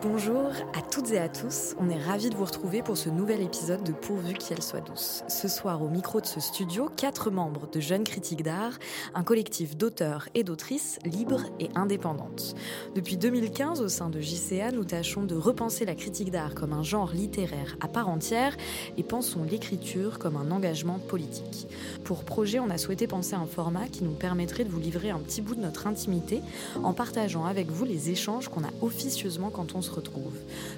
Bonjour à toutes et à tous, on est ravis de vous retrouver pour ce nouvel épisode de Pourvu qu'elle soit douce. Ce soir au micro de ce studio, quatre membres de Jeunes Critiques d'Art, un collectif d'auteurs et d'autrices libres et indépendantes. Depuis 2015, au sein de JCA, nous tâchons de repenser la critique d'art comme un genre littéraire à part entière et pensons l'écriture comme un engagement politique. Pour projet, on a souhaité penser à un format qui nous permettrait de vous livrer un petit bout de notre intimité en partageant avec vous les échanges qu'on a officieusement quand on se retrouve.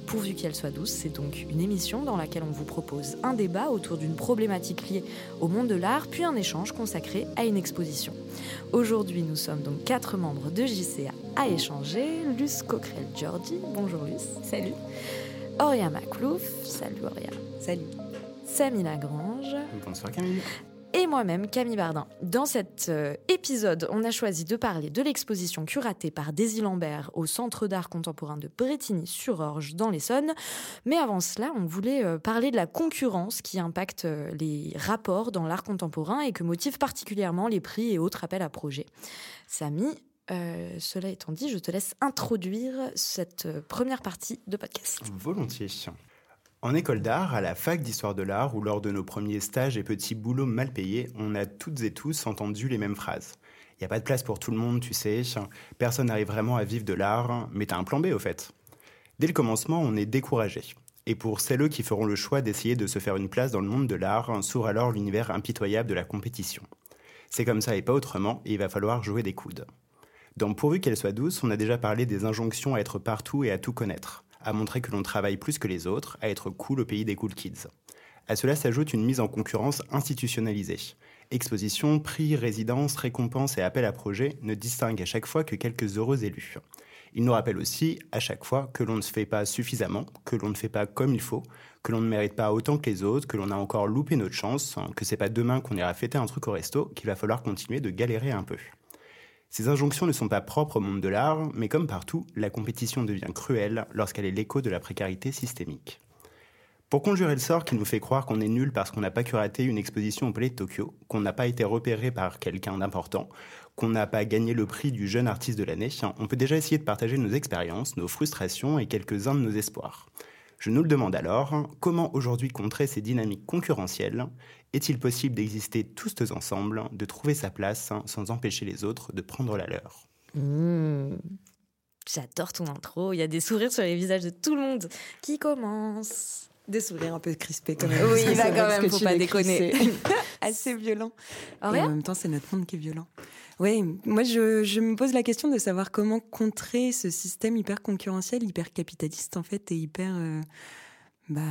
Pourvu qu'elle soit douce, c'est donc une émission dans laquelle on vous propose un débat autour d'une problématique liée au monde de l'art, puis un échange consacré à une exposition. Aujourd'hui, nous sommes donc quatre membres de JCA à échanger. Luce Coquerel-Giorgi, bonjour Luce. Salut. Auria Maclouf, salut Auria. Salut. Samy Lagrange. Bonsoir Camille et moi-même, Camille Bardin. Dans cet euh, épisode, on a choisi de parler de l'exposition curatée par Daisy Lambert au Centre d'art contemporain de Bretigny-sur-Orge dans l'Essonne. Mais avant cela, on voulait euh, parler de la concurrence qui impacte euh, les rapports dans l'art contemporain et que motive particulièrement les prix et autres appels à projets. Samy, cela étant dit, je te laisse introduire cette première partie de podcast. Volontiers. En école d'art, à la fac d'histoire de l'art ou lors de nos premiers stages et petits boulots mal payés, on a toutes et tous entendu les mêmes phrases. Il n'y a pas de place pour tout le monde, tu sais, personne n'arrive vraiment à vivre de l'art, mais t'as un plan B au fait. Dès le commencement, on est découragé. Et pour celles qui feront le choix d'essayer de se faire une place dans le monde de l'art, s'ouvre alors l'univers impitoyable de la compétition. C'est comme ça et pas autrement, et il va falloir jouer des coudes. Dans Pourvu qu'elle soit douce, on a déjà parlé des injonctions à être partout et à tout connaître à montrer que l'on travaille plus que les autres, à être cool au pays des cool kids. À cela s'ajoute une mise en concurrence institutionnalisée. Exposition, prix, résidence, récompense et appel à projet ne distinguent à chaque fois que quelques heureux élus. Il nous rappelle aussi à chaque fois que l'on ne se fait pas suffisamment, que l'on ne fait pas comme il faut, que l'on ne mérite pas autant que les autres, que l'on a encore loupé notre chance, que c'est pas demain qu'on ira fêter un truc au resto, qu'il va falloir continuer de galérer un peu. Ces injonctions ne sont pas propres au monde de l'art, mais comme partout, la compétition devient cruelle lorsqu'elle est l'écho de la précarité systémique. Pour conjurer le sort qui nous fait croire qu'on est nul parce qu'on n'a pas curaté une exposition au Palais de Tokyo, qu'on n'a pas été repéré par quelqu'un d'important, qu'on n'a pas gagné le prix du jeune artiste de l'année, on peut déjà essayer de partager nos expériences, nos frustrations et quelques-uns de nos espoirs. Je nous le demande alors, comment aujourd'hui contrer ces dynamiques concurrentielles Est-il possible d'exister tous ensemble, de trouver sa place sans empêcher les autres de prendre la leur? Mmh. J'adore ton intro, il y a des sourires sur les visages de tout le monde. Qui commence? Des sourires un peu crispés quand même. Oui, va quand même, faut pas déconner. Assez violent. Et en même temps, c'est notre monde qui est violent. Oui, moi je, je, me pose la question de savoir comment contrer ce système hyper concurrentiel, hyper capitaliste en fait, et hyper euh, bah,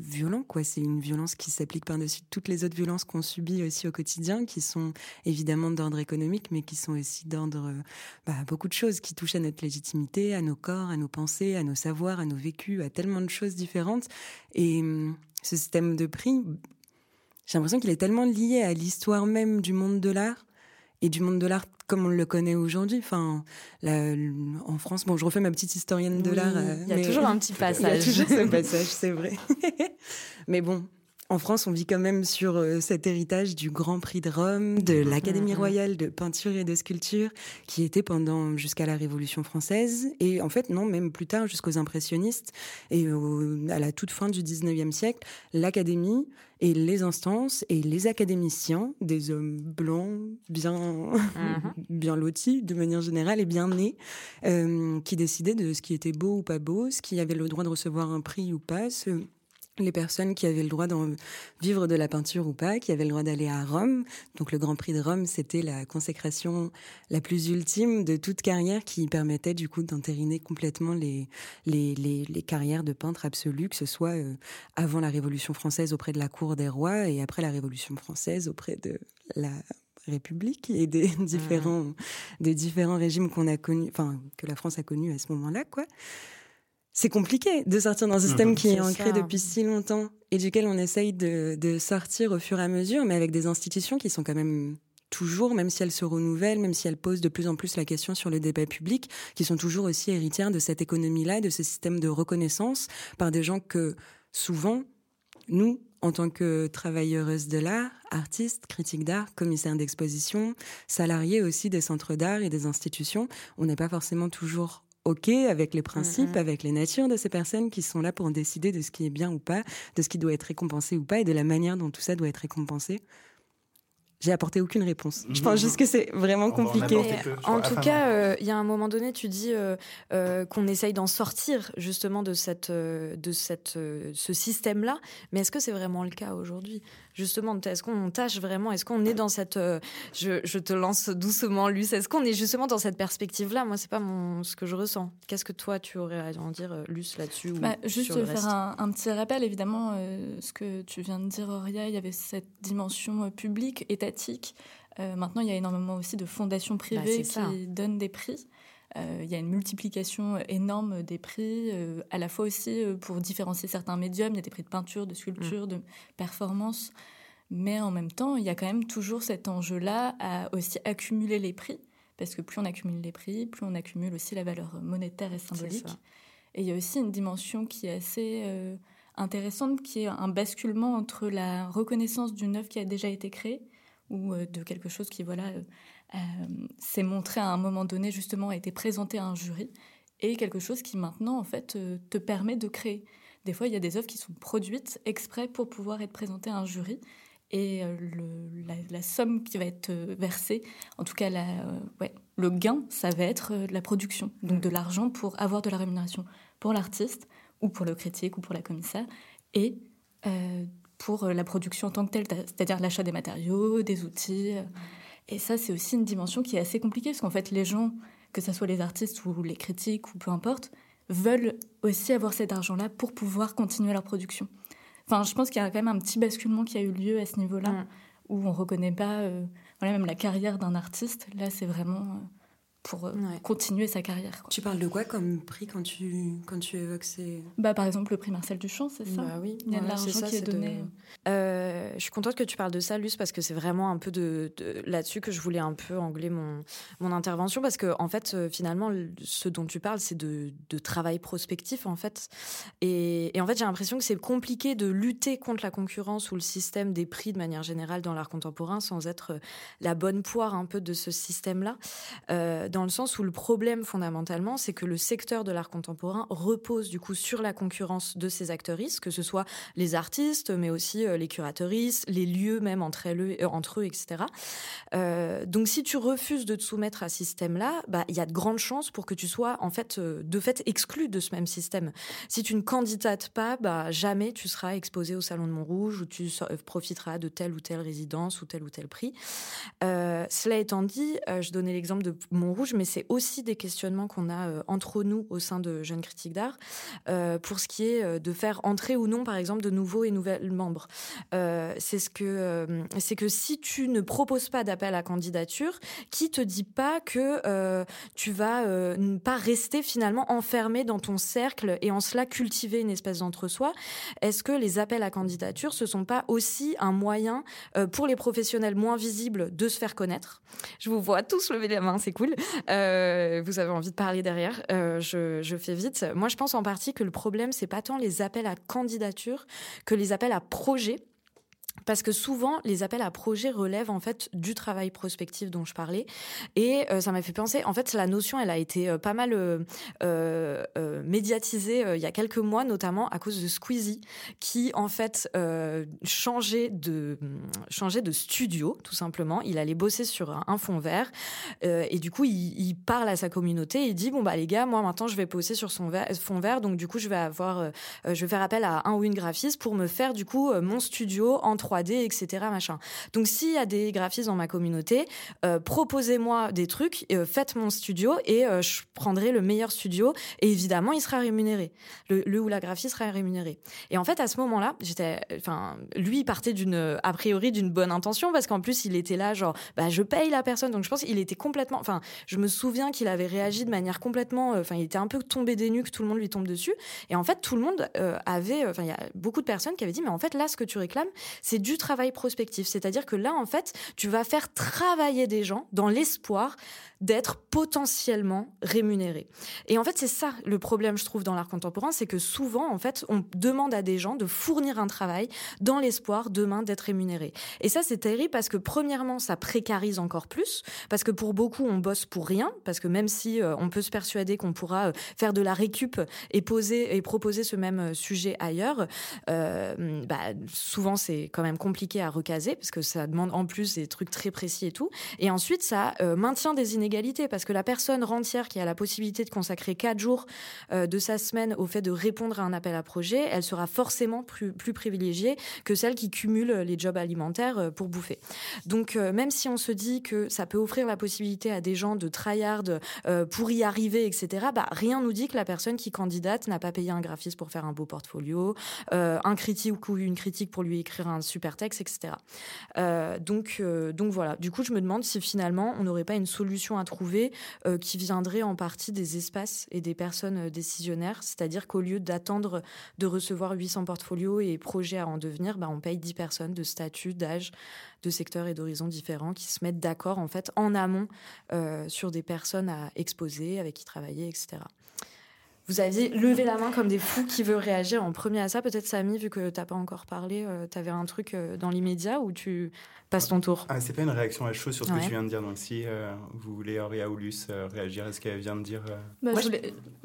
violent quoi. C'est une violence qui s'applique par-dessus toutes les autres violences qu'on subit aussi au quotidien, qui sont évidemment d'ordre économique, mais qui sont aussi d'ordre bah, beaucoup de choses qui touchent à notre légitimité, à nos corps, à nos pensées, à nos savoirs, à nos vécus, à tellement de choses différentes. Et ce système de prix, j'ai l'impression qu'il est tellement lié à l'histoire même du monde de l'art et du monde de l'art comme on le connaît aujourd'hui. Enfin, en France, bon, je refais ma petite historienne de l'art. Il y a toujours un petit passage. Il y a toujours ce passage, c'est vrai. mais bon, en France, on vit quand même sur euh, cet héritage du Grand Prix de Rome, de mm-hmm. l'Académie mm-hmm. royale de peinture et de sculpture, qui était pendant jusqu'à la Révolution française, et en fait, non, même plus tard, jusqu'aux impressionnistes, et à la toute fin du 19e siècle, l'Académie et les instances et les académiciens, des hommes blancs, bien, mm-hmm. bien lotis de manière générale et bien nés, euh, qui décidaient de ce qui était beau ou pas beau, ce qui avait le droit de recevoir un prix ou pas, ce les personnes qui avaient le droit d'en vivre de la peinture ou pas, qui avaient le droit d'aller à Rome. Donc le Grand Prix de Rome, c'était la consécration la plus ultime de toute carrière qui permettait du coup d'entériner complètement les, les, les, carrières de peintre absolu, que ce soit euh, avant la Révolution française auprès de la cour des rois et après la Révolution française auprès de la République et des différents, des différents régimes qu'on a connus, enfin que la France a connus à ce moment-là, quoi c'est compliqué de sortir d'un système mhm. qui est, ancré depuis si longtemps et duquel on essaye de, de, sortir au fur et à mesure, mais avec des institutions qui sont quand même toujours, même si elles se renouvellent, même si elles posent de plus en plus la question sur le débat public, qui sont toujours aussi héritières de cette économie-là, de ce système de reconnaissance par des gens que souvent, nous, en tant que travailleuses de l'art, artistes, critiques d'art, commissaires d'exposition, salariés aussi des centres d'art et des institutions, on n'est pas forcément toujours OK avec les principes, Mhm. avec les natures de ces personnes qui sont là pour décider de ce qui est bien ou pas, de ce qui doit être récompensé ou pas et de la manière dont tout ça doit être récompensé. J'ai apporté aucune réponse. Je pense Mhm. juste que c'est vraiment en compliqué. en tout Enfin, cas, euh, il y a un moment donné, tu dis euh, euh, qu'on essaye d'en sortir justement de cette, euh, de cette, euh, ce système-là. Mais est-ce que c'est vraiment le cas aujourd'hui? Justement, est-ce qu'on tâche vraiment? Est-ce qu'on est dans cette euh, je, je te lance doucement, Luce. Est-ce qu'on est justement dans cette perspective-là? Moi, c'est pas mon ce que je ressens. Qu'est-ce que toi, tu aurais à en dire, euh, Luce, là-dessus ou Bah, juste sur le faire un, un petit rappel, évidemment, euh, ce que tu viens de dire, Auria, il y avait cette dimension euh, publique, étatique. Euh, maintenant, il y a énormément aussi de fondations privées c'est qui ça. donnent des prix. Euh, il y a une multiplication énorme des prix, euh, à la fois aussi pour différencier certains médiums. Il y a des prix de peinture, de sculpture, de performance. Mais en même temps, il y a quand même toujours cet enjeu-là à aussi accumuler les prix. Parce que plus on accumule les prix, plus on accumule aussi la valeur monétaire et symbolique. Et il y a aussi une dimension qui est assez intéressante, qui est un basculement entre la reconnaissance d'une œuvre qui a déjà été créée ou euh, de quelque chose qui voilà euh, euh, s'est montré à un moment donné justement a été présenté à un jury et quelque chose qui maintenant en fait te permet de créer. Des fois, il y a des œuvres qui sont produites exprès pour pouvoir être présentées à un jury et le- la, la somme qui va être versée, en tout cas la, euh, ouais, le gain, ça va être la production, donc de l'argent pour avoir de la rémunération pour l'artiste ou pour le critique ou pour la commissaire et euh, pour euh, la production en tant que telle, c'est-à-dire l'achat des matériaux, des outils. euh. Et ça, c'est aussi une dimension qui est assez compliquée parce qu'en fait, les gens, que ce soit les artistes ou les critiques ou peu importe, veulent aussi avoir cet argent-là pour pouvoir continuer leur production. Enfin, je pense qu'il y a quand même un petit basculement qui a eu lieu à ce niveau-là, Mm. où on reconnaît pas, euh, voilà, même la carrière d'un artiste. Là, c'est vraiment euh, pour euh, Ouais. continuer sa carrière. quoi. Tu parles de quoi comme prix quand tu, quand tu évoques ces... Bah, par exemple, le prix Marcel Duchamp, c'est ça. Bah oui, Il y a de l'argent qui est de- donné. Euh, je suis contente que tu parles de ça, Luce, parce que c'est vraiment un peu de, de- là-dessus que je voulais un peu angler mon, mon intervention, parce que en fait, euh, finalement, le- ce dont tu parles, c'est de, de travail prospectif, en fait. Et, et en fait, j'ai l'impression que c'est compliqué de lutter contre la concurrence ou le système des prix de manière générale dans l'art contemporain sans être la bonne poire un peu de ce système-là, euh, dans le sens où le problème fondamentalement, c'est que le secteur de l'art contemporain repose du coup sur la concurrence de ses actrices, que ce soit les artistes, mais aussi euh, les curateuristes, les lieux même entre euh, eux etc. Euh, donc si tu refuses de te soumettre à ce système-là, bah, il y a de grandes chances pour que tu sois en fait de fait exclu de ce même système. Si tu ne candidates pas, bah, jamais tu seras exposé au Salon de Montrouge ou tu profiteras de telle ou telle résidence ou tel ou tel prix. Cela étant dit, je donnais l'exemple de Montrouge, mais c'est aussi des questionnements qu'on a euh, entre nous au sein de Jeunes Critiques d'Art euh, pour ce qui est euh, de faire entrer ou non, par exemple, de nouveaux et nouvelles membres. C'est ce que c'est que si tu ne proposes pas d'appel à candidature, qui te dit pas que tu vas ne pas rester finalement enfermé dans ton cercle et en cela cultiver une espèce d'entre-soi? Est-ce que les appels à candidature ce sont pas aussi un moyen pour les professionnels moins visibles de se faire connaître? Je vous vois tous lever la main, c'est cool. Euh, vous avez envie de parler derrière. Euh, je, je fais vite. Moi, je pense en partie que le problème, c'est pas tant les appels à candidature que les appels à projet. Parce que souvent, les appels à projet relèvent en fait du travail prospectif dont je parlais. Et euh, ça m'a fait penser, en fait, la notion, elle a été euh, pas mal euh, médiatisée il y a quelques mois, notamment à cause de Squeezie, qui en fait changeait, de, changeait de studio, tout simplement. Il allait bosser sur un, fond vert. et du coup, il, parle à sa communauté. Il dit, bon, bah les gars, moi maintenant, je vais bosser sur son fond vert. Donc du coup, je vais avoir, je vais faire appel à un ou une graphiste pour me faire du coup mon studio en 3D, etc. Machin. Donc s'il y a des graphistes dans ma communauté, euh, proposez-moi des trucs, euh, faites mon studio et euh, je prendrai le meilleur studio et évidemment il sera rémunéré. Le, le ou la graphiste sera rémunéré. Et en fait à ce moment-là, j'étais, enfin lui partait d'une a priori d'une bonne intention parce qu'en plus il était là genre bah je paye la personne donc je pense qu'il était complètement, enfin je me souviens qu'il avait réagi de manière complètement, enfin il était un peu tombé des nues que tout le monde lui tombe dessus et en fait tout le monde avait, enfin il y a beaucoup de personnes qui avaient dit mais en fait là ce que tu réclames c'est du travail prospectif. C'est-à-dire que là, en fait, tu vas faire travailler des gens dans l'espoir d'être potentiellement rémunérés. Et en fait, c'est ça le problème, je trouve, dans l'art contemporain, c'est que souvent, en fait, on demande à des gens de fournir un travail dans l'espoir demain d'être rémunérés. Et ça, c'est terrible parce que premièrement, ça précarise encore plus, parce que pour beaucoup, on bosse pour rien, parce que même si euh, on peut se persuader qu'on pourra euh, faire de la récup et poser et proposer ce même euh, sujet ailleurs, bah, souvent c'est quand même compliqué à recaser parce que ça demande en plus des trucs très précis et tout. Et ensuite, ça maintient des inégalités parce que la personne rentière qui a la possibilité de consacrer quatre jours de sa semaine au fait de répondre à un appel à projet, elle sera forcément plus, privilégiée que celle qui cumule les jobs alimentaires pour bouffer. Donc, même si on se dit que ça peut offrir la possibilité à des gens de tryhard pour y arriver, etc., bah, rien nous dit que la personne qui candidate n'a pas payé un graphiste pour faire un beau portfolio, euh, un critique ou une critique pour lui écrire un super texte, etc. Euh, donc, euh, donc voilà. Du coup, je me demande si finalement on n'aurait pas une solution à trouver qui viendrait en partie des espaces et des personnes décisionnaires, c'est-à-dire qu'au lieu d'attendre de recevoir 800 portfolios et projets à en devenir, bah, on paye 10 personnes de statut, d'âge, de secteurs et d'horizons différents qui se mettent d'accord en fait en amont sur des personnes à exposer, avec qui travailler, etc. Vous aviez levé la main comme des fous qui veut réagir en premier à ça. Peut-être Samy, vu que tu n'as pas encore parlé, euh, tu avais un truc euh, dans l'immédiat ou tu passes ton tour ah, C'est pas une réaction à chaud sur ce que tu viens de dire. Donc si euh, vous voulez, Auréa ou réagir à ce qu'elle vient de dire. Bah, je, voulais...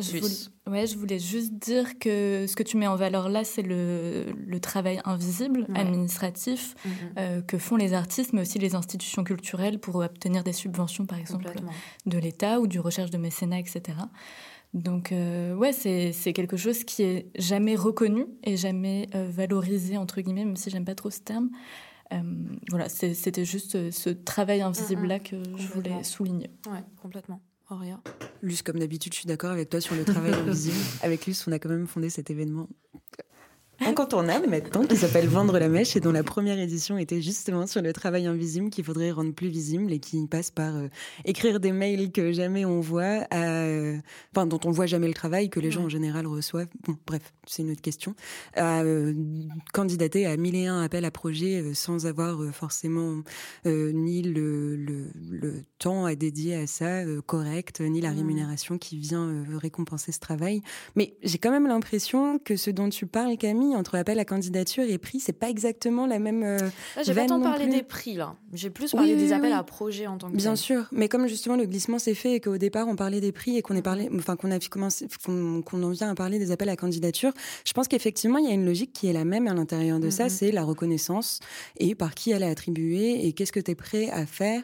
je, voulais... Ouais, je voulais juste dire que ce que tu mets en valeur là, c'est le, le, travail invisible, administratif, mm-hmm. que font les artistes, mais aussi les institutions culturelles pour obtenir des subventions, par exemple, de l'État ou du recherche de mécénat, etc. Donc, euh, ouais, c'est quelque chose qui est jamais reconnu et jamais euh, valorisé, entre guillemets, même si j'aime pas trop ce terme. Euh, voilà, c'était juste ce travail invisible-là que je voulais souligner. Ouais, complètement. Auréa Luce, comme d'habitude, je suis d'accord avec toi sur le travail invisible. avec Luce, on a quand même fondé cet événement incontournable maintenant qui s'appelle Vendre la mèche et dont la première édition était justement sur le travail invisible qu'il faudrait rendre plus visible et qui passe par euh, écrire des mails que jamais on voit, euh, enfin dont on voit jamais le travail que les gens en général reçoivent. Bon, bref, c'est une autre question. À euh, candidater à mille et un appels à projets sans avoir forcément ni le, le, le, temps à dédier à ça correct, ni la rémunération qui vient récompenser ce travail. Mais j'ai quand même l'impression que ce dont tu parles, Camille, entre appel à candidature et prix, c'est pas exactement la même. Euh, j'ai pas tant parlé des prix là. J'ai plus parlé des appels à projets en tant que. Bien sûr, mais comme justement le glissement s'est fait et qu'au départ on parlait des prix et qu'on est parlé, enfin qu'on a commencé, qu'on en vient à parler des appels à candidature, je pense qu'effectivement il y a une logique qui est la même à l'intérieur de ça, mm-hmm. c'est la reconnaissance et par qui elle est attribuée et qu'est-ce que tu es prêt à faire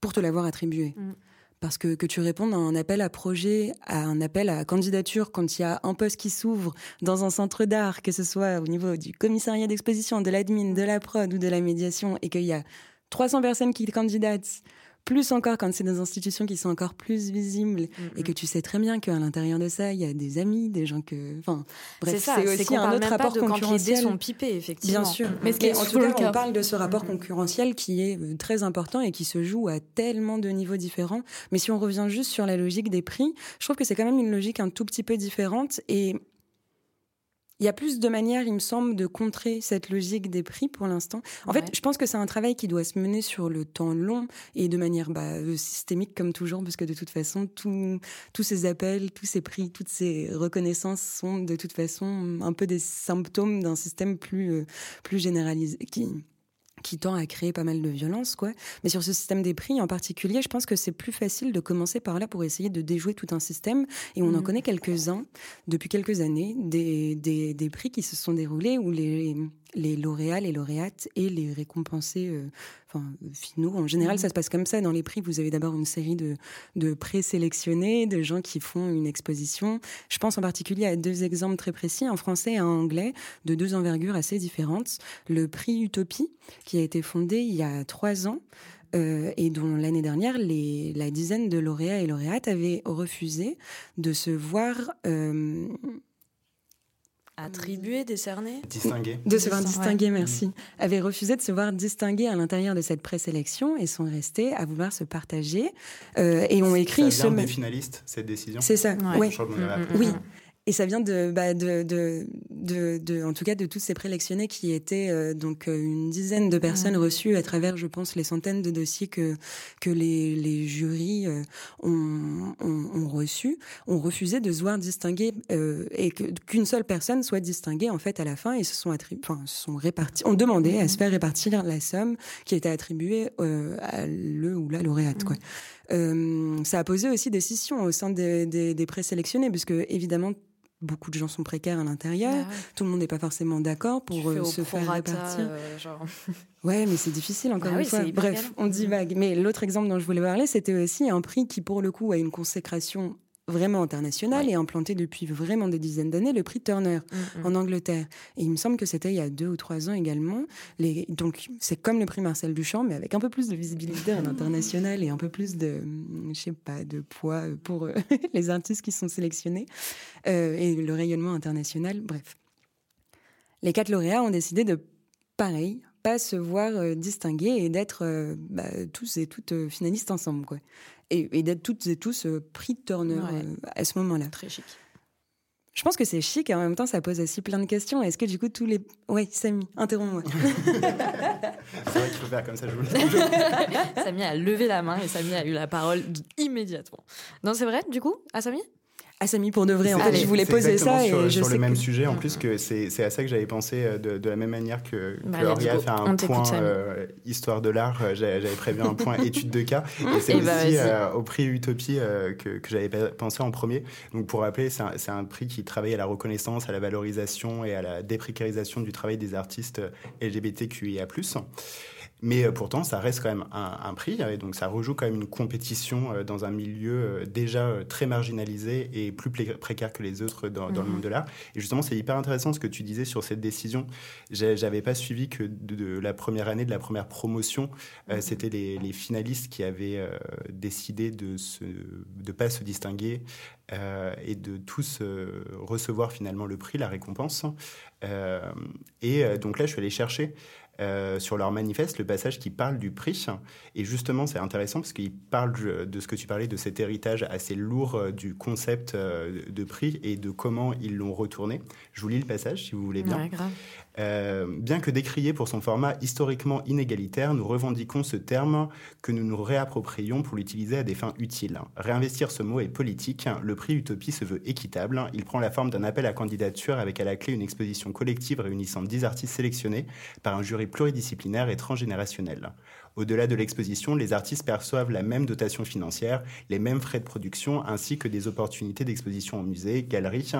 pour te l'avoir attribuée. Mm parce que, tu répondes à un appel à projet, à un appel à candidature quand il y a un poste qui s'ouvre dans un centre d'art, que ce soit au niveau du commissariat d'exposition, de l'admin, de la prod ou de la médiation, et qu'il y a 300 personnes qui candidatent plus encore quand c'est des institutions qui sont encore plus visibles et que tu sais très bien qu'à l'intérieur de ça, il y a des amis, des gens que. Enfin, bref, c'est aussi un autre rapport concurrentiel. Quand sont pipés, effectivement. Bien sûr. Mais, ce en tout cas, on parle de ce rapport concurrentiel qui est euh, très important et qui se joue à tellement de niveaux différents. Mais si on revient juste sur la logique des prix, je trouve que c'est quand même une logique un tout petit peu différente et il y a plus de manières, il me semble, de contrer cette logique des prix pour l'instant. En fait, je pense que c'est un travail qui doit se mener sur le temps long et de manière bah, euh, systémique comme toujours, parce que de toute façon, tous ces appels, tous ces prix, toutes ces reconnaissances sont de toute façon un peu des symptômes d'un système plus, euh, plus généralisé qui, qui tend à créer pas mal de violence, quoi. Mais sur ce système des prix en particulier, je pense que c'est plus facile de commencer par là pour essayer de déjouer tout un système. Et on en mmh. connaît quelques-uns depuis quelques années, des, des, des prix qui se sont déroulés où les les lauréats, les lauréates et les récompensés euh, enfin, finaux. En général, ça se passe comme ça. Dans les prix, vous avez d'abord une série de, de présélectionnés, de gens qui font une exposition. Je pense en particulier à deux exemples très précis, un français et un anglais, de deux envergures assez différentes. Le prix Utopie, qui a été fondé il y a trois ans, euh, et dont l'année dernière, les, la dizaine de lauréats et lauréates avaient refusé de se voir euh, Attribué, décerné Distingué. De se voir distingué, merci. Avaient refusé de se voir distingué à l'intérieur de cette présélection et sont restés à vouloir se partager euh, et ont écrit... Ça vient des finalistes, cette décision C'est ça, oui. Oui. Et ça vient de, bah, de, de, de, de, en tout cas, de tous ces prélectionnés qui étaient euh, donc euh, une dizaine de personnes reçues à travers, je pense, les centaines de dossiers que que les, les jurys euh, ont, ont, ont, reçus, ont refusé de se voir distinguer et qu'une seule personne soit distinguée en fait à la fin et se sont enfin, se sont répartis, ont demandé à se faire répartir la somme qui était attribuée à le ou la lauréate. Quoi. ça a posé aussi des scissions au sein des, des, des présélectionnés, puisque évidemment beaucoup de gens sont précaires à l'intérieur. Bah Tout le monde n'est pas forcément d'accord pour euh, se faire répartir. Euh, ouais, mais c'est difficile encore bah une fois. Bref, on dit vague. Mais l'autre exemple dont je voulais parler, c'était aussi un prix qui, pour le coup, a une consécration vraiment international et implanté depuis vraiment des dizaines d'années, le prix Turner mm, mm. en Angleterre. Et il me semble que c'était il y a deux ou trois ans également. Les, donc c'est comme le prix Marcel Duchamp, mais avec un peu plus de visibilité à l'international et un peu plus de, je sais pas, de poids pour euh, les artistes qui sont sélectionnés euh, et le rayonnement international. Bref, les quatre lauréats ont décidé de pareil pas se voir euh, distinguer et d'être bah, tous et toutes finalistes ensemble quoi et, d'être toutes et tous euh, pris de Turner euh, à ce moment-là. Très chic. Je pense que c'est chic et en même temps ça pose aussi plein de questions. Est-ce que du coup tous les... Oui, Samy, interromps-moi. c'est vrai qu'il faut faire comme ça, je vous le Samy a levé la main et Samy a eu la parole immédiatement. Non, c'est vrai du coup, à Samy? Ah, Samy, pour de vrai, en fait, je voulais poser ça. Sur, et je sur le même sujet, en plus, que c'est à ça que j'avais pensé euh, de, de, la même manière que, bah, que fait un point euh, histoire de l'art. Euh, j'avais prévu un point étude de cas. et c'est bah, aussi au prix Utopie que, que j'avais pensé en premier. Donc, pour rappeler, c'est un, un, prix qui travaille à la reconnaissance, à la valorisation et à la déprécarisation du travail des artistes LGBTQIA. Mais euh, pourtant, ça reste quand même un, prix, et donc ça rejoue quand même une compétition euh, dans un milieu euh, déjà très marginalisé et plus précaire que les autres dans, le mhm. monde de l'art. Et justement, c'est hyper intéressant ce que tu disais sur cette décision. J'avais pas suivi que de, la première année, de la première promotion, mhm. c'était les, finalistes qui avaient décidé de ne pas se distinguer et de tous recevoir finalement le prix, la récompense. et donc là, je suis allé chercher euh, sur leur manifeste le passage qui parle du prix. Et justement, c'est intéressant parce qu'il parle de ce que tu parlais, de cet héritage assez lourd euh, du concept euh, de prix et de comment ils l'ont retourné. Je vous lis le passage si vous voulez bien. Bien que décrié pour son format historiquement inégalitaire, nous revendiquons ce terme que nous nous réapproprions pour l'utiliser à des fins utiles. Réinvestir ce mot est politique. Le prix Utopie se veut équitable. Il prend la forme d'un appel à candidature avec à la clé une exposition collective réunissant 10 artistes sélectionnés par un jury pluridisciplinaire et transgénérationnel. Au-delà de l'exposition, les artistes perçoivent la même dotation financière, les mêmes frais de production, ainsi que des opportunités d'exposition au musée, galeries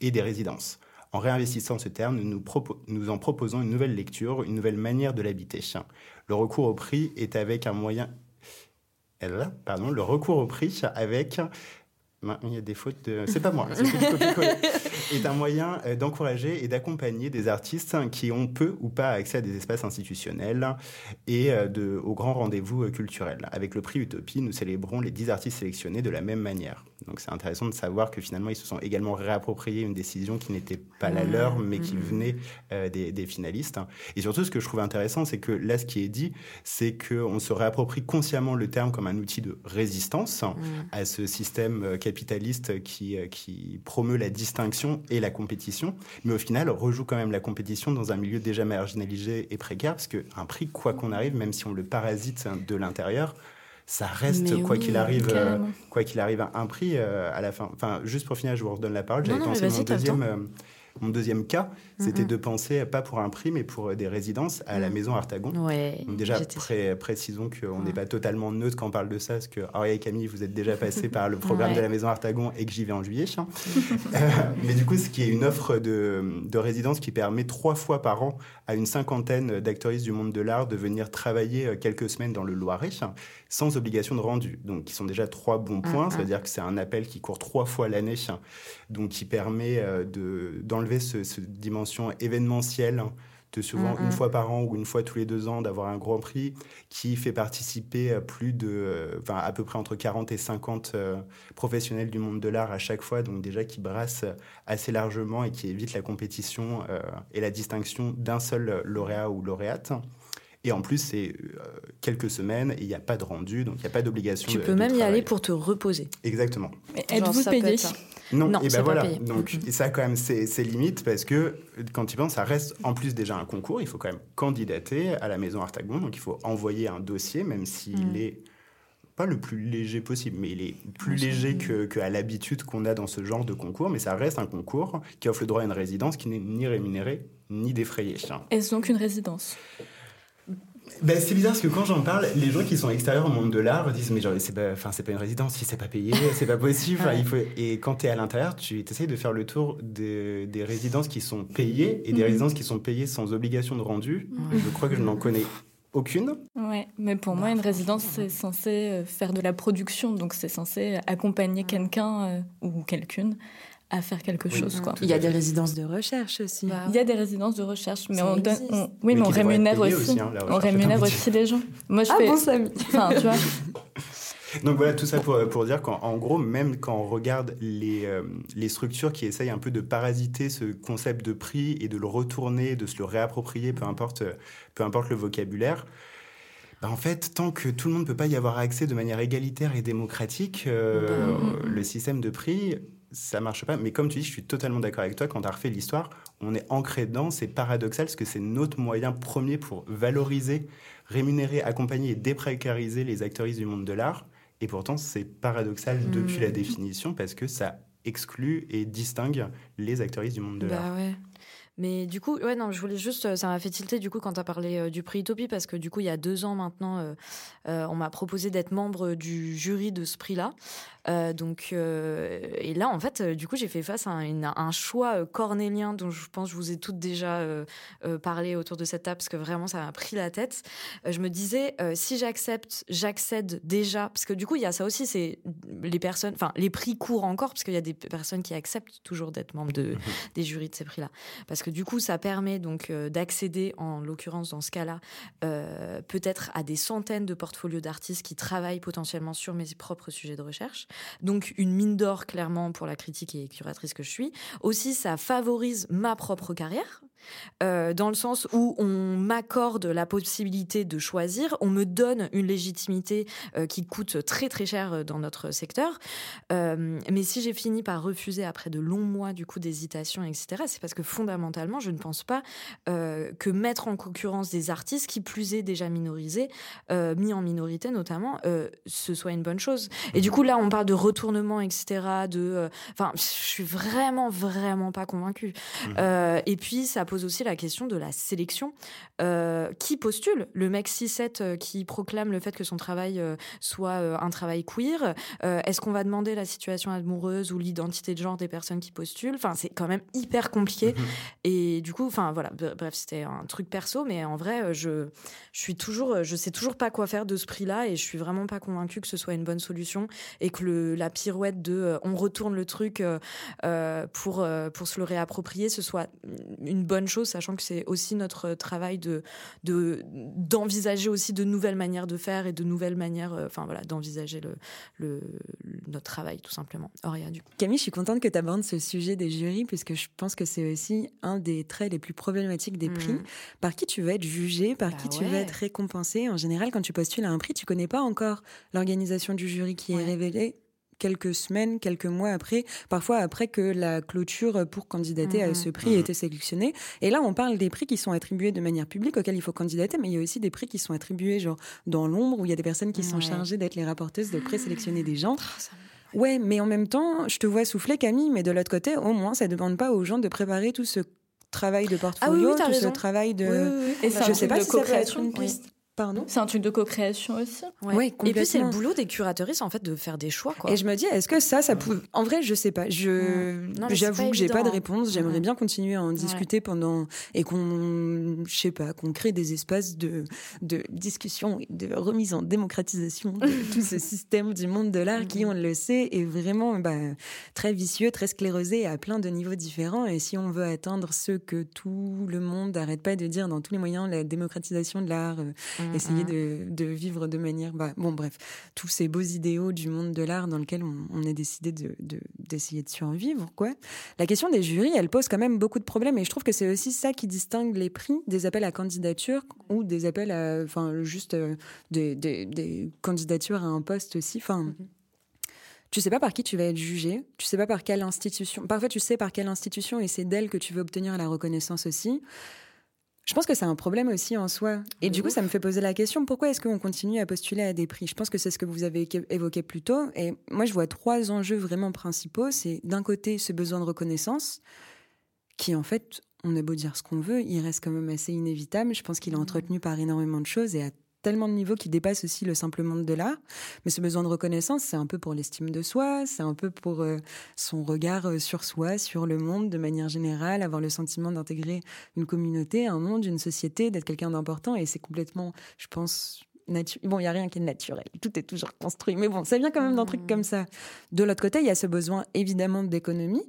et des résidences. En réinvestissant ce terme, nous, nous en proposons une nouvelle lecture, une nouvelle manière de l'habiter. Le recours au prix est avec un moyen pardon, le recours au prix avec il y a des fautes de... C'est pas moi, c'est est un moyen euh, d'encourager et d'accompagner des artistes qui ont peu ou pas accès à des espaces institutionnels et euh, de, aux grands rendez-vous euh, culturels. Avec le prix Utopie, nous célébrons les 10 artistes sélectionnés de la même manière. Donc c'est intéressant de savoir que finalement, ils se sont également réappropriés une décision qui n'était pas la leur, mais qui mmh. venait des, des, finalistes. Et surtout, ce que je trouve intéressant, c'est que là, ce qui est dit, c'est qu'on se réapproprie consciemment le terme comme un outil de résistance mmh. à ce système capitaliste qui, qui promeut la distinction et la compétition, mais au final rejoue quand même la compétition dans un milieu déjà marginalisé et précaire, parce qu'un prix, quoi qu'on arrive, même si on le parasite de l'intérieur, ça reste quoi qu'il arrive euh, quoi qu'il arrive un prix euh, à la fin. Enfin juste pour finir je vous redonne la parole. J'avais pensé mon deuxième euh, mon deuxième cas, c'était de penser, pas pour un prix, mais pour des résidences à la maison Artagon. Ouais, Donc déjà, précisons qu'on n'est pas totalement neutre quand on parle de ça, parce que Aria et Camille, vous êtes déjà passés par le programme de la maison Artagon et que j'y vais en juillet. Euh, mais du coup, ce qui est une offre de, de résidence qui permet trois fois par an à une cinquantaine d'actrices du monde de l'art de venir travailler euh, quelques semaines dans le Loiret, sans obligation de rendu. Donc, qui sont déjà trois bons points. Mm, C'est-à-dire que c'est un appel qui court trois fois l'année, donc qui permet euh, d'enlever cette dimension événementielle de souvent une fois par an ou une fois tous les deux ans d'avoir un grand prix qui fait participer plus de, enfin, à peu près entre 40 et 50 euh, professionnels du monde de l'art à chaque fois, donc déjà qui brasse assez largement et qui évite la compétition euh, et la distinction d'un seul lauréat ou lauréate. Et en plus, c'est euh, quelques semaines et il n'y a pas de rendu, donc il n'y a pas d'obligation. Tu peux même y aller pour te reposer. Exactement. Êtes-vous payé Non, Non, et ben pas voilà. payé. Donc Mhm. et ça a quand même ses, ses limites parce que quand tu penses, ça reste en plus déjà un concours. Il faut quand même candidater à la maison Artagon. Donc il faut envoyer un dossier, même s'il Mhm. est pas le plus léger possible, mais il est plus léger que, que à l'habitude qu'on a dans ce genre de concours. Mais ça reste un concours qui offre le droit à une résidence qui n'est ni rémunérée ni défrayée. Est-ce donc une résidence? Ben, c'est bizarre parce que quand j'en parle, les gens qui sont extérieurs au monde de l'art disent mais genre c'est pas, enfin c'est pas une résidence, si c'est pas payé, c'est pas possible. Enfin, Ouais. il faut... Et quand tu es à l'intérieur, tu essayes de faire le tour de- des résidences qui sont payées et des Mhm. résidences qui sont payées sans obligation de rendu. Je crois que je n'en connais aucune. Ouais, mais pour moi, une résidence, c'est censé euh, faire de la production, donc c'est censé accompagner quelqu'un euh, ou quelqu'une à faire quelque Oui. chose, quoi. Il y a des résidences de recherche aussi. Bah, Il y a des résidences de recherche, mais Ça on donne, on- oui, mais, Mais on rémunère aussi, aussi, hein, on rémunère aussi les gens. Moi, je Ah fais, bon, Samy enfin, tu vois, Donc voilà, tout ça pour, pour dire qu'en en gros, même quand on regarde les, euh, les structures qui essayent un peu de parasiter ce concept de prix et de le retourner, de se le réapproprier, peu importe, peu importe le vocabulaire, bah en fait, tant que tout le monde ne peut pas y avoir accès de manière égalitaire et démocratique, euh, Bah, le système de prix, ça marche pas. Mais comme tu dis, je suis totalement d'accord avec toi, quand tu as refait l'histoire, on est ancré dedans, c'est paradoxal, parce que c'est notre moyen premier pour valoriser, rémunérer, accompagner et déprécariser les actrices du monde de l'art. Et pourtant, c'est paradoxal depuis Mm. la définition, parce que ça exclut et distingue les actrices du monde de l'art. Bah ouais. Mais du coup, ouais, non, je voulais juste, ça m'a fait tilter du coup quand tu as parlé euh, du prix Utopie, parce que du coup, il y a deux ans maintenant, euh, euh, on m'a proposé d'être membre du jury de ce prix-là. Euh, donc, euh, et là, en fait, euh, du coup, j'ai fait face à un, une- un choix cornélien dont je pense que je vous ai toutes déjà parlé autour de cette table, parce que vraiment, ça m'a pris la tête. Je me disais, si j'accepte, j'accède déjà, parce que du coup, il y a ça aussi, c'est les personnes, enfin, les prix courent encore, parce qu'il y a des personnes qui acceptent toujours d'être membres de, des jurys de ces prix-là. Parce que du coup, ça permet donc d'accéder, en l'occurrence dans ce cas-là, peut-être à des centaines de portfolios d'artistes qui travaillent potentiellement sur mes propres sujets de recherche. Donc une mine d'or clairement pour la critique et curatrice que je suis. Aussi, ça favorise ma propre carrière. Euh, dans le sens où on m'accorde la possibilité de choisir, on me donne une légitimité euh, qui coûte très très cher euh, dans notre secteur. Euh, mais si j'ai fini par refuser après de longs mois du coup d'hésitation, etc., c'est parce que fondamentalement, je ne pense pas que mettre en concurrence des artistes qui plus est déjà minorisés, mis en minorité notamment, ce soit une bonne chose. Et du coup là, on parle de retournement, etc. De, enfin, je suis vraiment vraiment pas convaincue. Euh, et puis ça pose aussi la question de la sélection. Euh, qui postule Le mec 6-7 euh, qui proclame le fait que son travail euh, soit un travail queer? Euh, Est-ce qu'on va demander la situation amoureuse ou l'identité de genre des personnes qui postulent? Enfin, c'est quand même hyper compliqué. Mhm. Et du coup, enfin voilà, bref, c'était un truc perso, mais en vrai, je, je suis toujours, je sais toujours pas quoi faire de ce prix-là, et je suis vraiment pas convaincue que ce soit une bonne solution et que le, la pirouette de euh, on retourne le truc pour pour se le réapproprier, ce soit une bonne chose, sachant que c'est aussi notre travail de de d'envisager aussi de nouvelles manières de faire et de nouvelles manières, euh, enfin voilà, d'envisager le, le, notre travail tout simplement. Auréa, du coup. Camille, je suis contente que tu abordes ce sujet des jurys, puisque je pense que c'est aussi un des traits les plus problématiques des prix. Mm. Par qui tu veux être jugé, par Bah qui tu veux être récompensé. En général, quand tu postules à un prix, tu connais pas encore l'organisation du jury qui Ouais. est révélée quelques semaines, quelques mois après, parfois après que la clôture pour candidater à Mhm. ce prix Mhm. ait été sélectionnée. Et là, on parle des prix qui sont attribués de manière publique auxquels il faut candidater, mais il y a aussi des prix qui sont attribués genre dans l'ombre où il y a des personnes qui sont chargées d'être les rapporteuses, de présélectionner des gens. Ah, ça Ouais, mais en même temps, je te vois souffler, Camille, mais de l'autre côté, au moins, ça ne demande pas aux gens de préparer tout ce travail de portfolio, Ah oui, t'as tout ce travail de. Oui, Et Je sais pas de si ça peut être une piste. Pardon? C'est un truc de co-création aussi. Ouais. Ouais, et puis c'est le complètement. boulot des curatrices en fait de faire des choix quoi. Et je me dis, est-ce que ça, ça peut. En vrai, je sais pas. Je j'avoue que j'ai pas de hein. réponse. J'aimerais bien continuer à en discuter pendant et qu'on, je sais pas, qu'on crée des espaces de de discussion, de remise en démocratisation de tout ce système du monde de l'art qui, Mhm. on le sait, est vraiment bah, très vicieux, très sclérosé à plein de niveaux différents. Et si on veut atteindre ce que tout le monde n'arrête pas de dire dans tous les moyens, la démocratisation de l'art, euh, Mm, essayer mm. de, de vivre de manière. Bah, bon, bref, tous ces beaux idéaux du monde de l'art dans lequel on, on a décidé de- de- d'essayer de, survivre. Quoi. La question des jurys, elle pose quand même beaucoup de problèmes et je trouve que c'est aussi ça qui distingue les prix des appels à candidature ou des appels à. Enfin, juste euh, des, des- des candidatures à un poste aussi. Enfin. tu sais pas par qui tu vas être jugé, tu sais pas par quelle institution. Parfois, tu sais par quelle institution et c'est d'elle que tu veux obtenir la reconnaissance aussi. Je pense que c'est un problème aussi en soi. Et du coup, ça me fait poser la question pourquoi est-ce qu'on continue à postuler à des prix? Je pense que c'est ce que vous avez évoqué plus tôt. Et moi, je vois trois enjeux vraiment principaux. C'est d'un côté ce besoin de reconnaissance, qui en fait, on a beau dire ce qu'on veut, il reste quand même assez inévitable. Je pense qu'il est mmh. entretenu par énormément de choses et à tellement de niveaux qui dépassent aussi le simple monde de l'art. Mais ce besoin de reconnaissance, c'est un peu pour l'estime de soi, c'est un peu pour euh, son regard euh, sur soi, sur le monde de manière générale, avoir le sentiment d'intégrer une communauté, un monde, une société, d'être quelqu'un d'important. Et c'est complètement, je pense, Bon, il n'y a rien qui est naturel, tout est toujours construit, mais bon, ça vient quand même d'un truc mmh. comme ça. De l'autre côté, il y a ce besoin évidemment d'économie,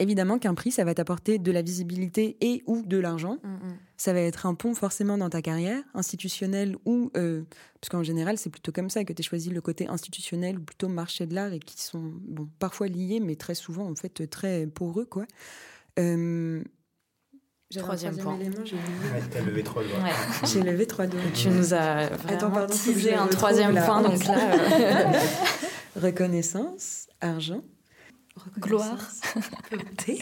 Évidemment qu'un prix, ça va t'apporter de la visibilité et ou de l'argent. Mm, mm. Ça va être un pont forcément dans ta carrière, institutionnelle ou... Euh, parce qu'en général, c'est plutôt comme ça que tu as choisi le côté institutionnel ou plutôt marché de l'art et qui sont bon, parfois liés, mais très souvent, en fait, très poreux, quoi. Euh, troisième, point. J'ai levé trois doigts. J'ai levé trois doigts. Tu nous as Attends, pardon, teasé un troisième point, donc là... Euh, Reconnaissance, argent gloire, beauté,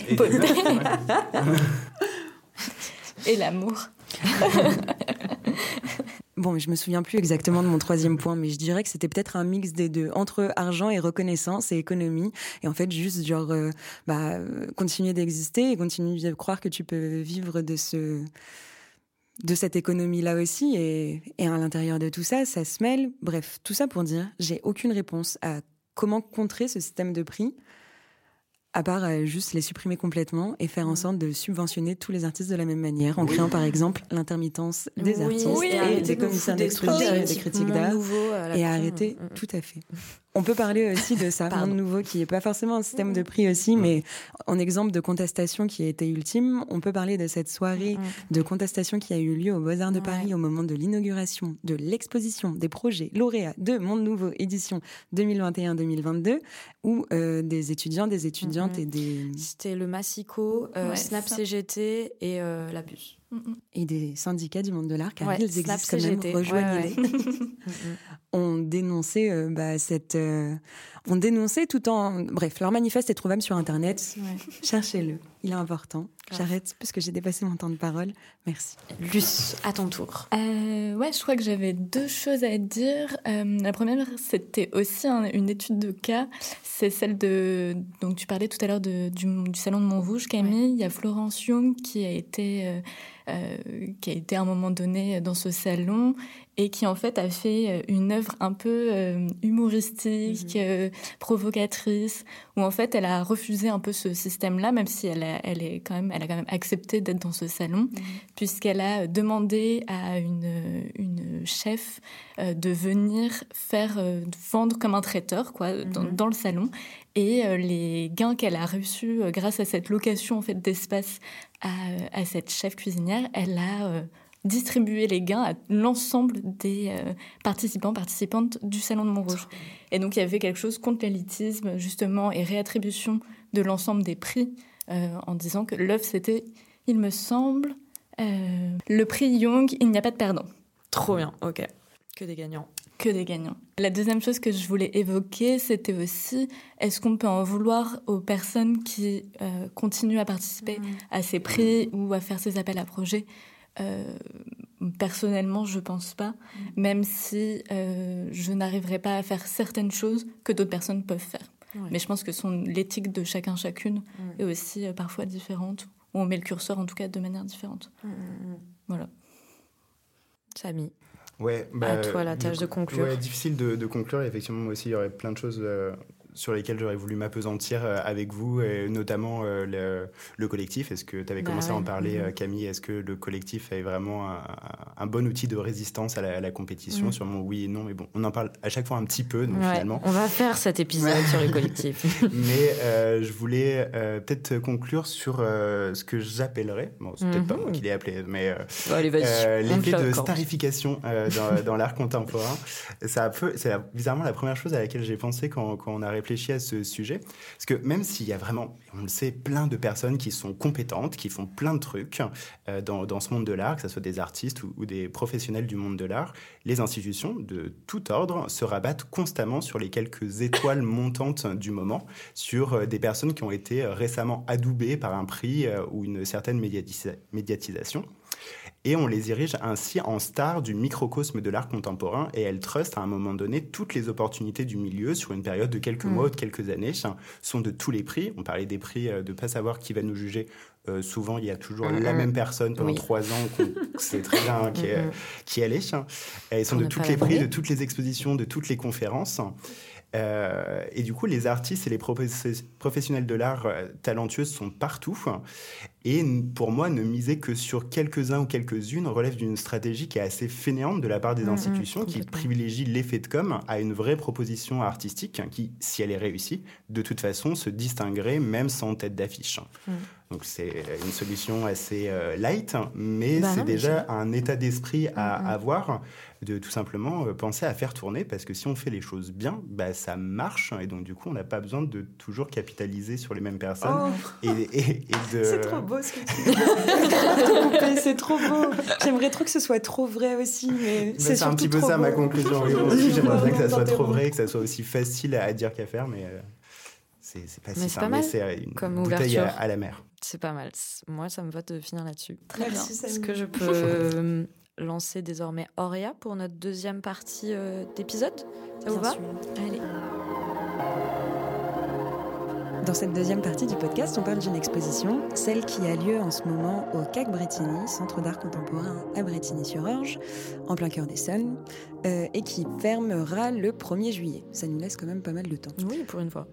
et l'amour. Bon, je me souviens plus exactement de mon troisième point, mais je dirais que c'était peut-être un mix des deux, entre argent et reconnaissance et économie. Et en fait, juste genre, euh, bah, continuer d'exister et continuer de croire que tu peux vivre de ce, de cette économie-là aussi. Et, et à l'intérieur de tout ça, ça se mêle. Bref, tout ça pour dire, j'ai aucune réponse à comment contrer ce système de prix à part euh, juste les supprimer complètement et faire en sorte de subventionner tous les artistes de la même manière, en créant par exemple l'intermittence des artistes et des commissaires d'exposition et des critiques d'art, et arrêter, mm, mm. tout à fait. On peut parler aussi de ça, monde nouveau, qui n'est pas forcément un système de prix aussi, mais en exemple de contestation qui a été ultime, on peut parler de cette soirée de contestation qui a eu lieu au Beaux-Arts de Paris au moment de l'inauguration de l'exposition des projets lauréats de Monde Nouveau édition 2021-2022, où euh, des étudiants, des étudiantes et des... C'était le Massico, euh, Snap CGT et euh, la Puce. Et des syndicats du monde de l'art, car ils existent quand même, rejoignez-les. on dénonçait euh, bah, cette, euh, on dénonçait tout en, bref, leur manifeste est trouvable sur internet. Cherchez-le, il est important. J'arrête parce que j'ai dépassé mon temps de parole. Merci. Luce, à ton tour. Euh, ouais, je crois que j'avais deux choses à dire. la première, c'était aussi une étude de cas. C'est celle de, donc tu parlais tout à l'heure du, du, salon de Montrouge, Camille. Il y a Florence Young qui a été euh, qui a été à un moment donné dans ce salon et qui en fait a fait euh, une œuvre un peu euh, humoristique, mhm. Provocatrice, où en fait elle a refusé un peu ce système-là, même si elle a, elle est quand même, elle a quand même accepté d'être dans ce salon, mhm. puisqu'elle a demandé à une, une chef de venir faire vendre comme un traiteur quoi dans, mhm. dans le salon et les gains qu'elle a reçus grâce à cette location en fait d'espace à, cette chef cuisinière, elle a euh, distribué les gains à l'ensemble des euh, participants, participantes du Salon de Montrouge. Et donc il y avait quelque chose contre l'élitisme, justement, et réattribution de l'ensemble des prix, euh, en disant que l'œuvre, c'était, il me semble, le prix Young, il n'y a pas de perdant. Trop bien, ok. Que des gagnants que des gagnants. La deuxième chose que je voulais évoquer, c'était aussi, est-ce qu'on peut en vouloir aux personnes qui euh, continuent à participer mmh. à ces prix ou à faire ces appels à projets euh, Personnellement, je pense pas, mmh. même si euh, je n'arriverai pas à faire certaines choses que d'autres personnes peuvent faire. Mais je pense que son l'éthique de chacun chacune mmh. est aussi parfois différente, ou on met le curseur en tout cas de manière différente. Voilà. Samy. Ouais, bah, à toi la tâche de conclure. Ouais, difficile de, de, conclure. Effectivement, moi aussi, il y aurait plein de choses euh, sur lesquels j'aurais voulu m'apesantir euh, avec vous, et notamment euh, le, le, collectif. Est-ce que tu avais bah commencé à en parler, mhm. Camille? Est-ce que le collectif est vraiment un, bon outil de résistance à la, compétition? Mhm. Sûrement oui et non, mais bon, on en parle à chaque fois un petit peu, donc finalement. On va faire cet épisode sur le collectif. mais euh, je voulais peut-être conclure sur ce que j'appellerais, bon, c'est peut-être pas moi mhm. qui l'ai appelé, mais l'effet de starification dans, dans l'art contemporain. Ça c'est bizarrement la première chose à laquelle j'ai pensé quand, quand on a réfléchi à ce sujet. Parce que même s'il y a vraiment, on le sait, plein de personnes qui sont compétentes, qui font plein de trucs euh, dans, dans, ce monde de l'art, que ce soit des artistes ou, des professionnels du monde de l'art, les institutions de tout ordre se rabattent constamment sur les quelques étoiles montantes du moment, sur euh, des personnes qui ont été récemment adoubées par un prix ou une certaine médiatisation et on les dirige ainsi en stars du microcosme de l'art contemporain et elles trustent à un moment donné toutes les opportunités du milieu sur une période de quelques mm. mois ou de quelques années sont de tous les prix. On parlait des prix euh, de pas savoir qui va nous juger. Euh, souvent, il y a toujours mm, la mm. même personne pendant trois ans, c'est très bien qui, est, qui est Elles sont de tous les prix, de toutes les expositions, de toutes les conférences. Euh, et du coup, les artistes et les professionnels de l'art euh, talentueux sont partout. Et pour moi, ne miser que sur quelques-uns ou quelques-unes relève d'une stratégie qui est assez fainéante de la part des mmh, mmh, institutions, qui privilégie l'effet de com à une vraie proposition artistique qui, si elle est réussie, de toute façon se distinguerait même sans tête d'affiche. Mmh. Donc c'est une solution assez euh, light, mais bah c'est déjà un état d'esprit à avoir de tout simplement euh, penser à faire tourner parce que si on fait les choses bien, bah, ça marche et donc du coup on n'a pas besoin de toujours capitaliser sur les mêmes personnes. Oh. Et, et, de... C'est trop beau ce que tu dis. c'est trop beau. J'aimerais trop que ce soit trop vrai aussi, mais c'est un petit peu ça ma conclusion. J'aimerais bien que ça soit trop vrai, que ça soit aussi facile à dire qu'à faire, mais euh, c'est pas si simple. C'est une Comme bouteille à, la mer. C'est pas mal. Moi, ça me va de finir là-dessus. Très bien. Est-ce que je peux lancer désormais Auréa pour notre deuxième partie euh, d'épisode? Ça vous va? Allez. Dans cette deuxième partie du podcast, on parle d'une exposition, celle qui a lieu en ce moment au CAC Bretigny, Centre d'art contemporain à Bretigny-sur-Orge, en plein cœur des Sons, euh, et qui fermera le 1er juillet. Ça nous laisse quand même pas mal de temps. Oui, pour une fois.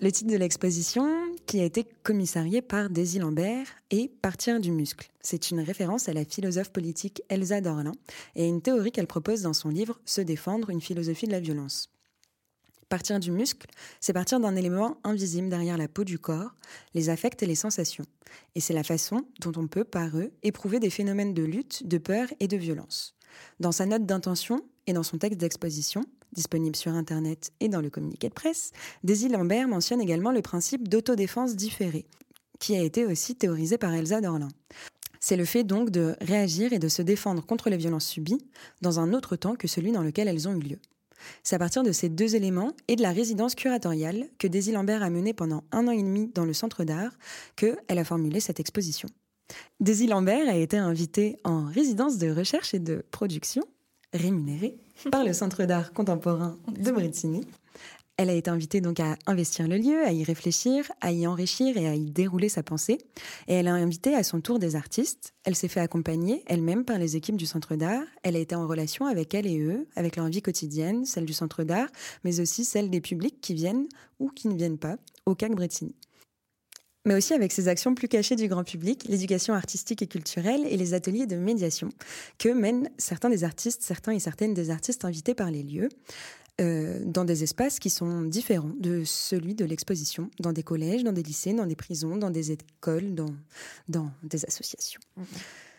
Le titre de l'exposition, qui a été commissarié par Daisy Lambert, est Partir du muscle. C'est une référence à la philosophe politique Elsa Dorlin et à une théorie qu'elle propose dans son livre Se défendre, une philosophie de la violence. Partir du muscle, c'est partir d'un élément invisible derrière la peau du corps, les affects et les sensations. Et c'est la façon dont on peut, par eux, éprouver des phénomènes de lutte, de peur et de violence. Dans sa note d'intention et dans son texte d'exposition, disponible sur Internet et dans le communiqué de presse, Daisy Lambert mentionne également le principe d'autodéfense différée, qui a été aussi théorisé par Elsa Dorlin. C'est le fait donc de réagir et de se défendre contre les violences subies dans un autre temps que celui dans lequel elles ont eu lieu. C'est à partir de ces deux éléments et de la résidence curatoriale que Daisy Lambert a menée pendant un an et demi dans le centre d'art qu'elle a formulé cette exposition. Daisy Lambert a été invitée en résidence de recherche et de production rémunérée par le Centre d'art contemporain de Bretigny. Elle a été invitée donc à investir le lieu, à y réfléchir, à y enrichir et à y dérouler sa pensée. Et elle a invité à son tour des artistes. Elle s'est fait accompagner elle-même par les équipes du Centre d'art. Elle a été en relation avec elle et eux, avec leur vie quotidienne, celle du Centre d'art, mais aussi celle des publics qui viennent ou qui ne viennent pas au CAC Bretigny mais aussi avec ses actions plus cachées du grand public, l'éducation artistique et culturelle et les ateliers de médiation que mènent certains des artistes, certains et certaines des artistes invités par les lieux. Euh, dans des espaces qui sont différents de celui de l'exposition, dans des collèges, dans des lycées, dans des prisons, dans des écoles, dans, dans des associations. Mmh.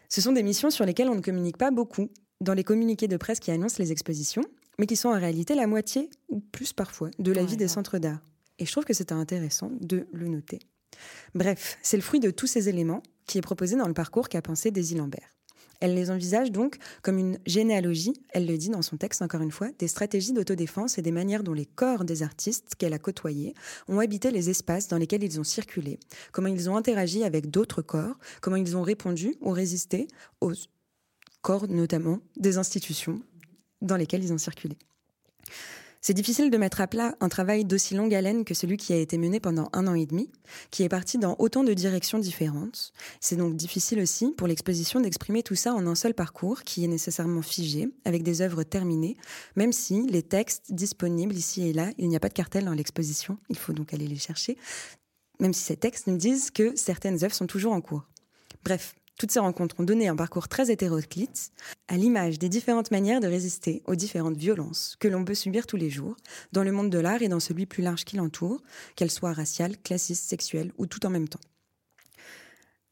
Ce sont des missions sur lesquelles on ne communique pas beaucoup dans les communiqués de presse qui annoncent les expositions, mais qui sont en réalité la moitié, ou plus parfois, de la vie des centres d'art. Et je trouve que c'est intéressant de le noter. Bref, c'est le fruit de tous ces éléments qui est proposé dans le parcours qu'a pensé Daisy Lambert. Elle les envisage donc comme une généalogie, elle le dit dans son texte encore une fois, des stratégies d'autodéfense et des manières dont les corps des artistes qu'elle a côtoyés ont habité les espaces dans lesquels ils ont circulé, comment ils ont interagi avec d'autres corps, comment ils ont répondu ou résisté aux corps notamment des institutions dans lesquelles ils ont circulé. C'est difficile de mettre à plat un travail d'aussi longue haleine que celui qui a été mené pendant un an et demi, qui est parti dans autant de directions différentes. C'est donc difficile aussi pour l'exposition d'exprimer tout ça en un seul parcours qui est nécessairement figé, avec des œuvres terminées, même si les textes disponibles ici et là, il n'y a pas de cartel dans l'exposition, il faut donc aller les chercher, même si ces textes nous disent que certaines œuvres sont toujours en cours. Bref, toutes ces rencontres ont donné un parcours très hétéroclite, à l'image des différentes manières de résister aux différentes violences que l'on peut subir tous les jours, dans le monde de l'art et dans celui plus large qui l'entoure, qu'elles soient raciales, classistes, sexuelles ou tout en même temps.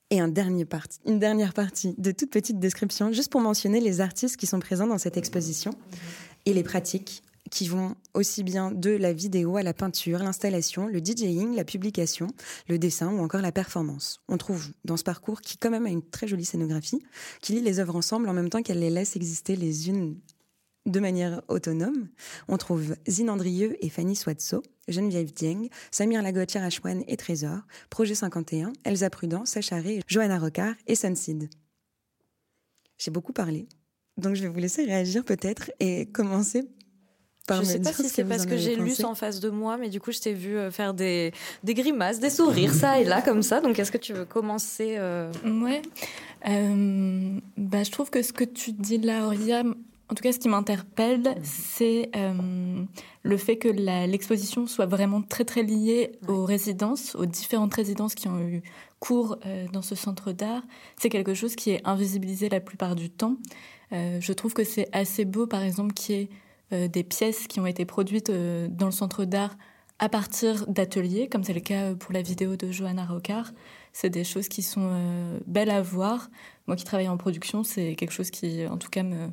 Et une dernière partie de toute petite description, juste pour mentionner les artistes qui sont présents dans cette exposition et les pratiques qui vont aussi bien de la vidéo à la peinture, l'installation, le DJing, la publication, le dessin ou encore la performance. On trouve dans ce parcours, qui quand même a une très jolie scénographie, qui lit les œuvres ensemble en même temps qu'elle les laisse exister les unes de manière autonome. On trouve Zine Andrieux et Fanny Swatso, Geneviève Dieng, Samir Lagotière Achouane et Trésor, Projet 51, Elsa Prudent, Sacha Ré, Johanna Rocard et Sunseed. J'ai beaucoup parlé, donc je vais vous laisser réagir peut-être et commencer je sais pas si c'est parce que j'ai lu en face de moi, mais du coup, je t'ai vu euh, faire des, des grimaces, des sourires, ça et là, comme ça. Donc, est-ce que tu veux commencer euh... Ouais. Euh, bah, je trouve que ce que tu dis là, Auria, en tout cas, ce qui m'interpelle, mhm. c'est euh, le fait que l'exposition soit vraiment très, très liée aux résidences, aux différentes résidences qui ont eu cours dans ce centre d'art. C'est quelque chose qui est invisibilisé la plupart du temps. je trouve que c'est assez beau, par exemple, qu'il y ait euh, des pièces qui ont été produites euh, dans le centre d'art à partir d'ateliers, comme c'est le cas pour la vidéo de Johanna Rocard. C'est des choses qui sont euh, belles à voir. Moi qui travaille en production, c'est quelque chose qui, en tout cas, me,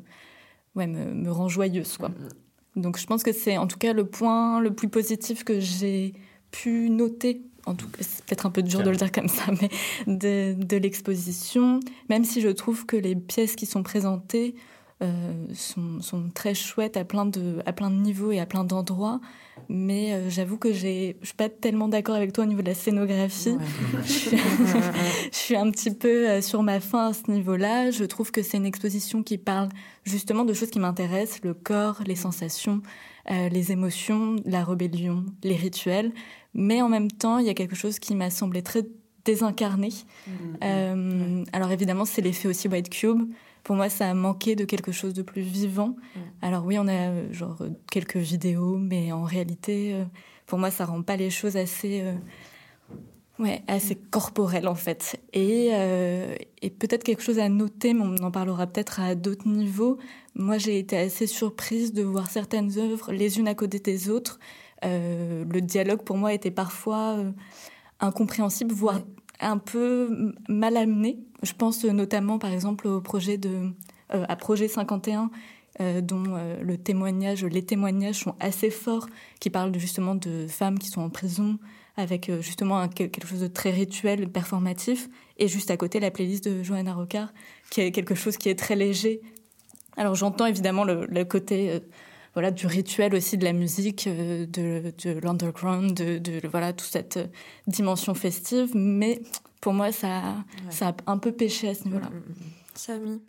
ouais, me, rend joyeuse. Quoi. Mm-hmm. Donc je pense que c'est en tout cas le point le plus positif que j'ai pu noter en tout cas, c'est peut-être un peu dur de le dire comme ça, mais de, de l'exposition, même si je trouve que les pièces qui sont présentées euh, sont, sont, très chouettes à plein de, à plein de niveaux et à plein d'endroits. Mais euh, j'avoue que je suis pas tellement d'accord avec toi au niveau de la scénographie. je, suis, un petit peu euh, sur ma fin à ce niveau-là. Je trouve que c'est une exposition qui parle justement de choses qui m'intéressent, le corps, les sensations, les émotions, la rébellion, les rituels. Mais en même temps, il y a quelque chose qui m'a semblé très désincarné. Mmh. alors évidemment, c'est l'effet aussi White Cube pour moi, ça a manqué de quelque chose de plus vivant. Mm. Alors oui, on a euh, genre quelques vidéos, mais en réalité, euh, pour moi, ça rend pas les choses assez, euh, ouais, assez corporelles en fait. Et, et peut-être quelque chose à noter, mais on en parlera peut-être à d'autres niveaux. Moi, j'ai été assez surprise de voir certaines œuvres les unes à côté des autres. le dialogue pour moi était parfois incompréhensible, voire un peu mal amené. Je pense notamment, par exemple, au projet de, euh, à Projet 51, euh, dont euh, le témoignage, les témoignages sont assez forts, qui parlent justement de femmes qui sont en prison, avec justement quelque chose de très rituel, performatif, et juste à côté la playlist de Johanna Rocard, qui est quelque chose qui est très léger. Alors j'entends évidemment le côté voilà du rituel aussi de la musique, euh, de, de l'underground, de, de, voilà toute cette euh, dimension festive. Mais pour moi, ça, ça a un peu péché à ce niveau-là. Mm, mm, mm. Samy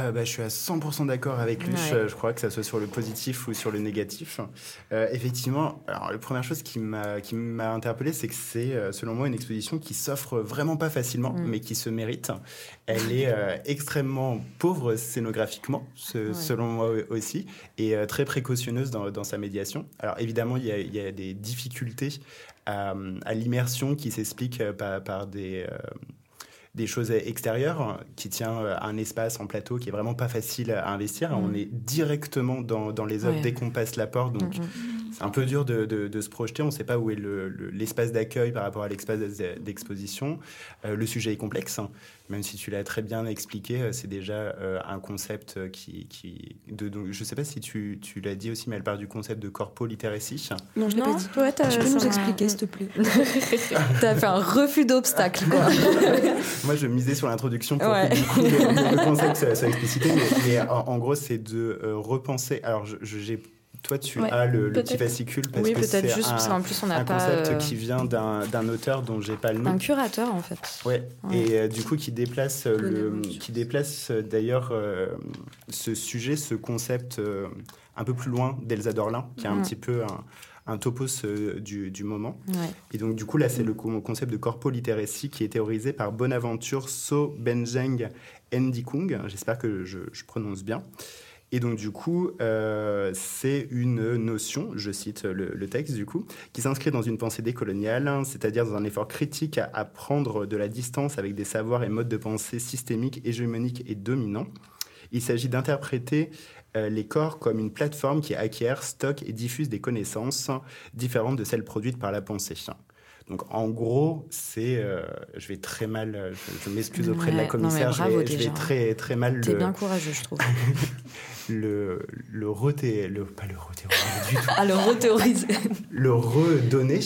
euh, bah, je suis à 100% d'accord avec lui. Je, crois que ça soit sur le positif ou sur le négatif. Euh, effectivement, alors la première chose qui m'a qui m'a interpellé, c'est que c'est euh, selon moi une exposition qui s'offre vraiment pas facilement, mm. mais qui se mérite. Elle est extrêmement pauvre scénographiquement, selon moi aussi, et très précautionneuse dans, dans, sa médiation. Alors évidemment, il y a, il y a des difficultés à, à l'immersion qui s'expliquent par, par des des choses extérieures qui tient à un espace en plateau qui est vraiment pas facile à investir. On mm. est directement dans, dans les œuvres dès qu'on passe la porte, donc mm, mm. C'est un peu dur de, de, se projeter. On ne sait pas où est l'espace d'accueil par rapport à l'espace d'exposition. Euh, le sujet est complexe. Hein même si tu l'as très bien expliqué, euh, c'est déjà euh, un concept qui, qui de, donc, je sais pas si tu, tu l'as dit aussi, mais elle part du concept de corpo literacy. Non, je l'ai pas dit. Ouais, tu peux nous expliquer, s'il te plaît. tu as fait un refus d'obstacle, quoi. Moi, je misais sur l'introduction pour que du coup, le, concept soit, explicité, mais, en, gros, c'est de repenser. Alors, j'ai toi, tu as le, petit fascicule parce oui, que c'est juste un, en plus on a un pas concept euh, qui vient d'un auteur dont j'ai pas le nom. Un curateur en fait. Ouais. Et euh, du coup qui déplace le, qui déplace euh, d'ailleurs ce sujet, ce concept un peu plus loin d'Elsa Dorlin, qui est un petit peu un, topos du, du, moment. Et donc, du coup, là, c'est le concept de corpo literacy qui est théorisé par Bonaventure So Benjeng Ndikung. J'espère que je, je, prononce bien. Et donc, du coup, euh, c'est une notion, je cite le, texte, du coup, qui s'inscrit dans une pensée décoloniale, c'est-à-dire dans un effort critique à, prendre de la distance avec des savoirs et modes de pensée systémiques, hégémoniques et dominants. Il s'agit d'interpréter euh, les corps comme une plateforme qui acquiert, stocke et diffuse des connaissances différentes de celles produites par la pensée. Donc en gros, c'est, euh, je vais très mal, je, m'excuse auprès de la commissaire, je, vais, très très mal. T'es bien courageux, je trouve. le, le, reté, le pas le rethéoriser du tout. Ah, le rethéoriser. le redonner,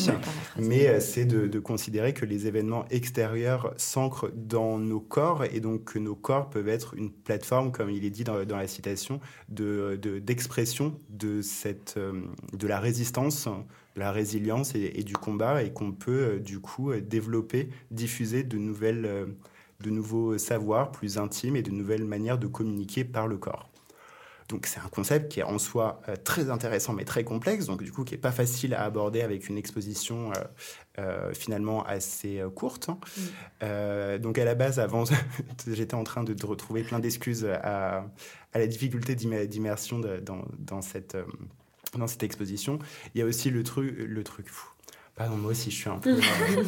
mais c'est de, de, considérer que les événements extérieurs s'ancrent dans nos corps et donc que nos corps peuvent être une plateforme, comme il est dit dans, dans la citation, de, d'expression de, cette, de la résistance, de la résilience et, et du combat et qu'on peut du coup développer, diffuser de nouvelles de nouveaux savoirs plus intimes et de nouvelles manières de communiquer par le corps. Donc c'est un concept qui est en soi euh, très intéressant mais très complexe, donc du coup qui n'est pas facile à aborder avec une exposition euh, euh, finalement assez courte. Mm. donc à la base, avant, j'étais en train de, retrouver plein d'excuses à, la difficulté d'immersion dans, cette, dans cette exposition. Il y a aussi le truc, le truc fou Pardon, moi aussi, je suis un peu.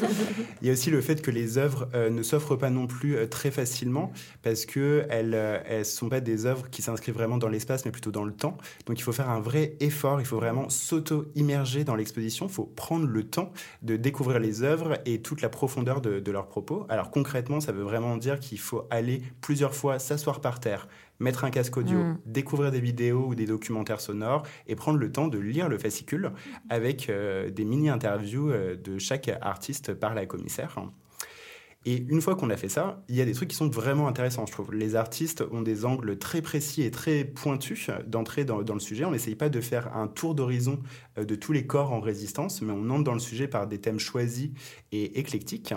Il y a aussi le fait que les œuvres euh, ne s'offrent pas non plus euh, très facilement parce que elles, euh, sont pas des œuvres qui s'inscrivent vraiment dans l'espace, mais plutôt dans le temps. Donc, il faut faire un vrai effort. Il faut vraiment s'auto-immerger dans l'exposition. Il faut prendre le temps de découvrir les œuvres et toute la profondeur de, de leurs propos. Alors, concrètement, ça veut vraiment dire qu'il faut aller plusieurs fois s'asseoir par terre, mettre un casque audio, mm. découvrir des vidéos ou des documentaires sonores et prendre le temps de lire le fascicule avec euh, des mini-interviews euh, de chaque artiste par la commissaire. Et une fois qu'on a fait ça, il y a des trucs qui sont vraiment intéressants, je trouve. Les artistes ont des angles très précis et très pointus d'entrer dans, dans, le sujet. On n'essaye pas de faire un tour d'horizon euh, de tous les corps en résistance, mais on entre dans le sujet par des thèmes choisis et éclectiques.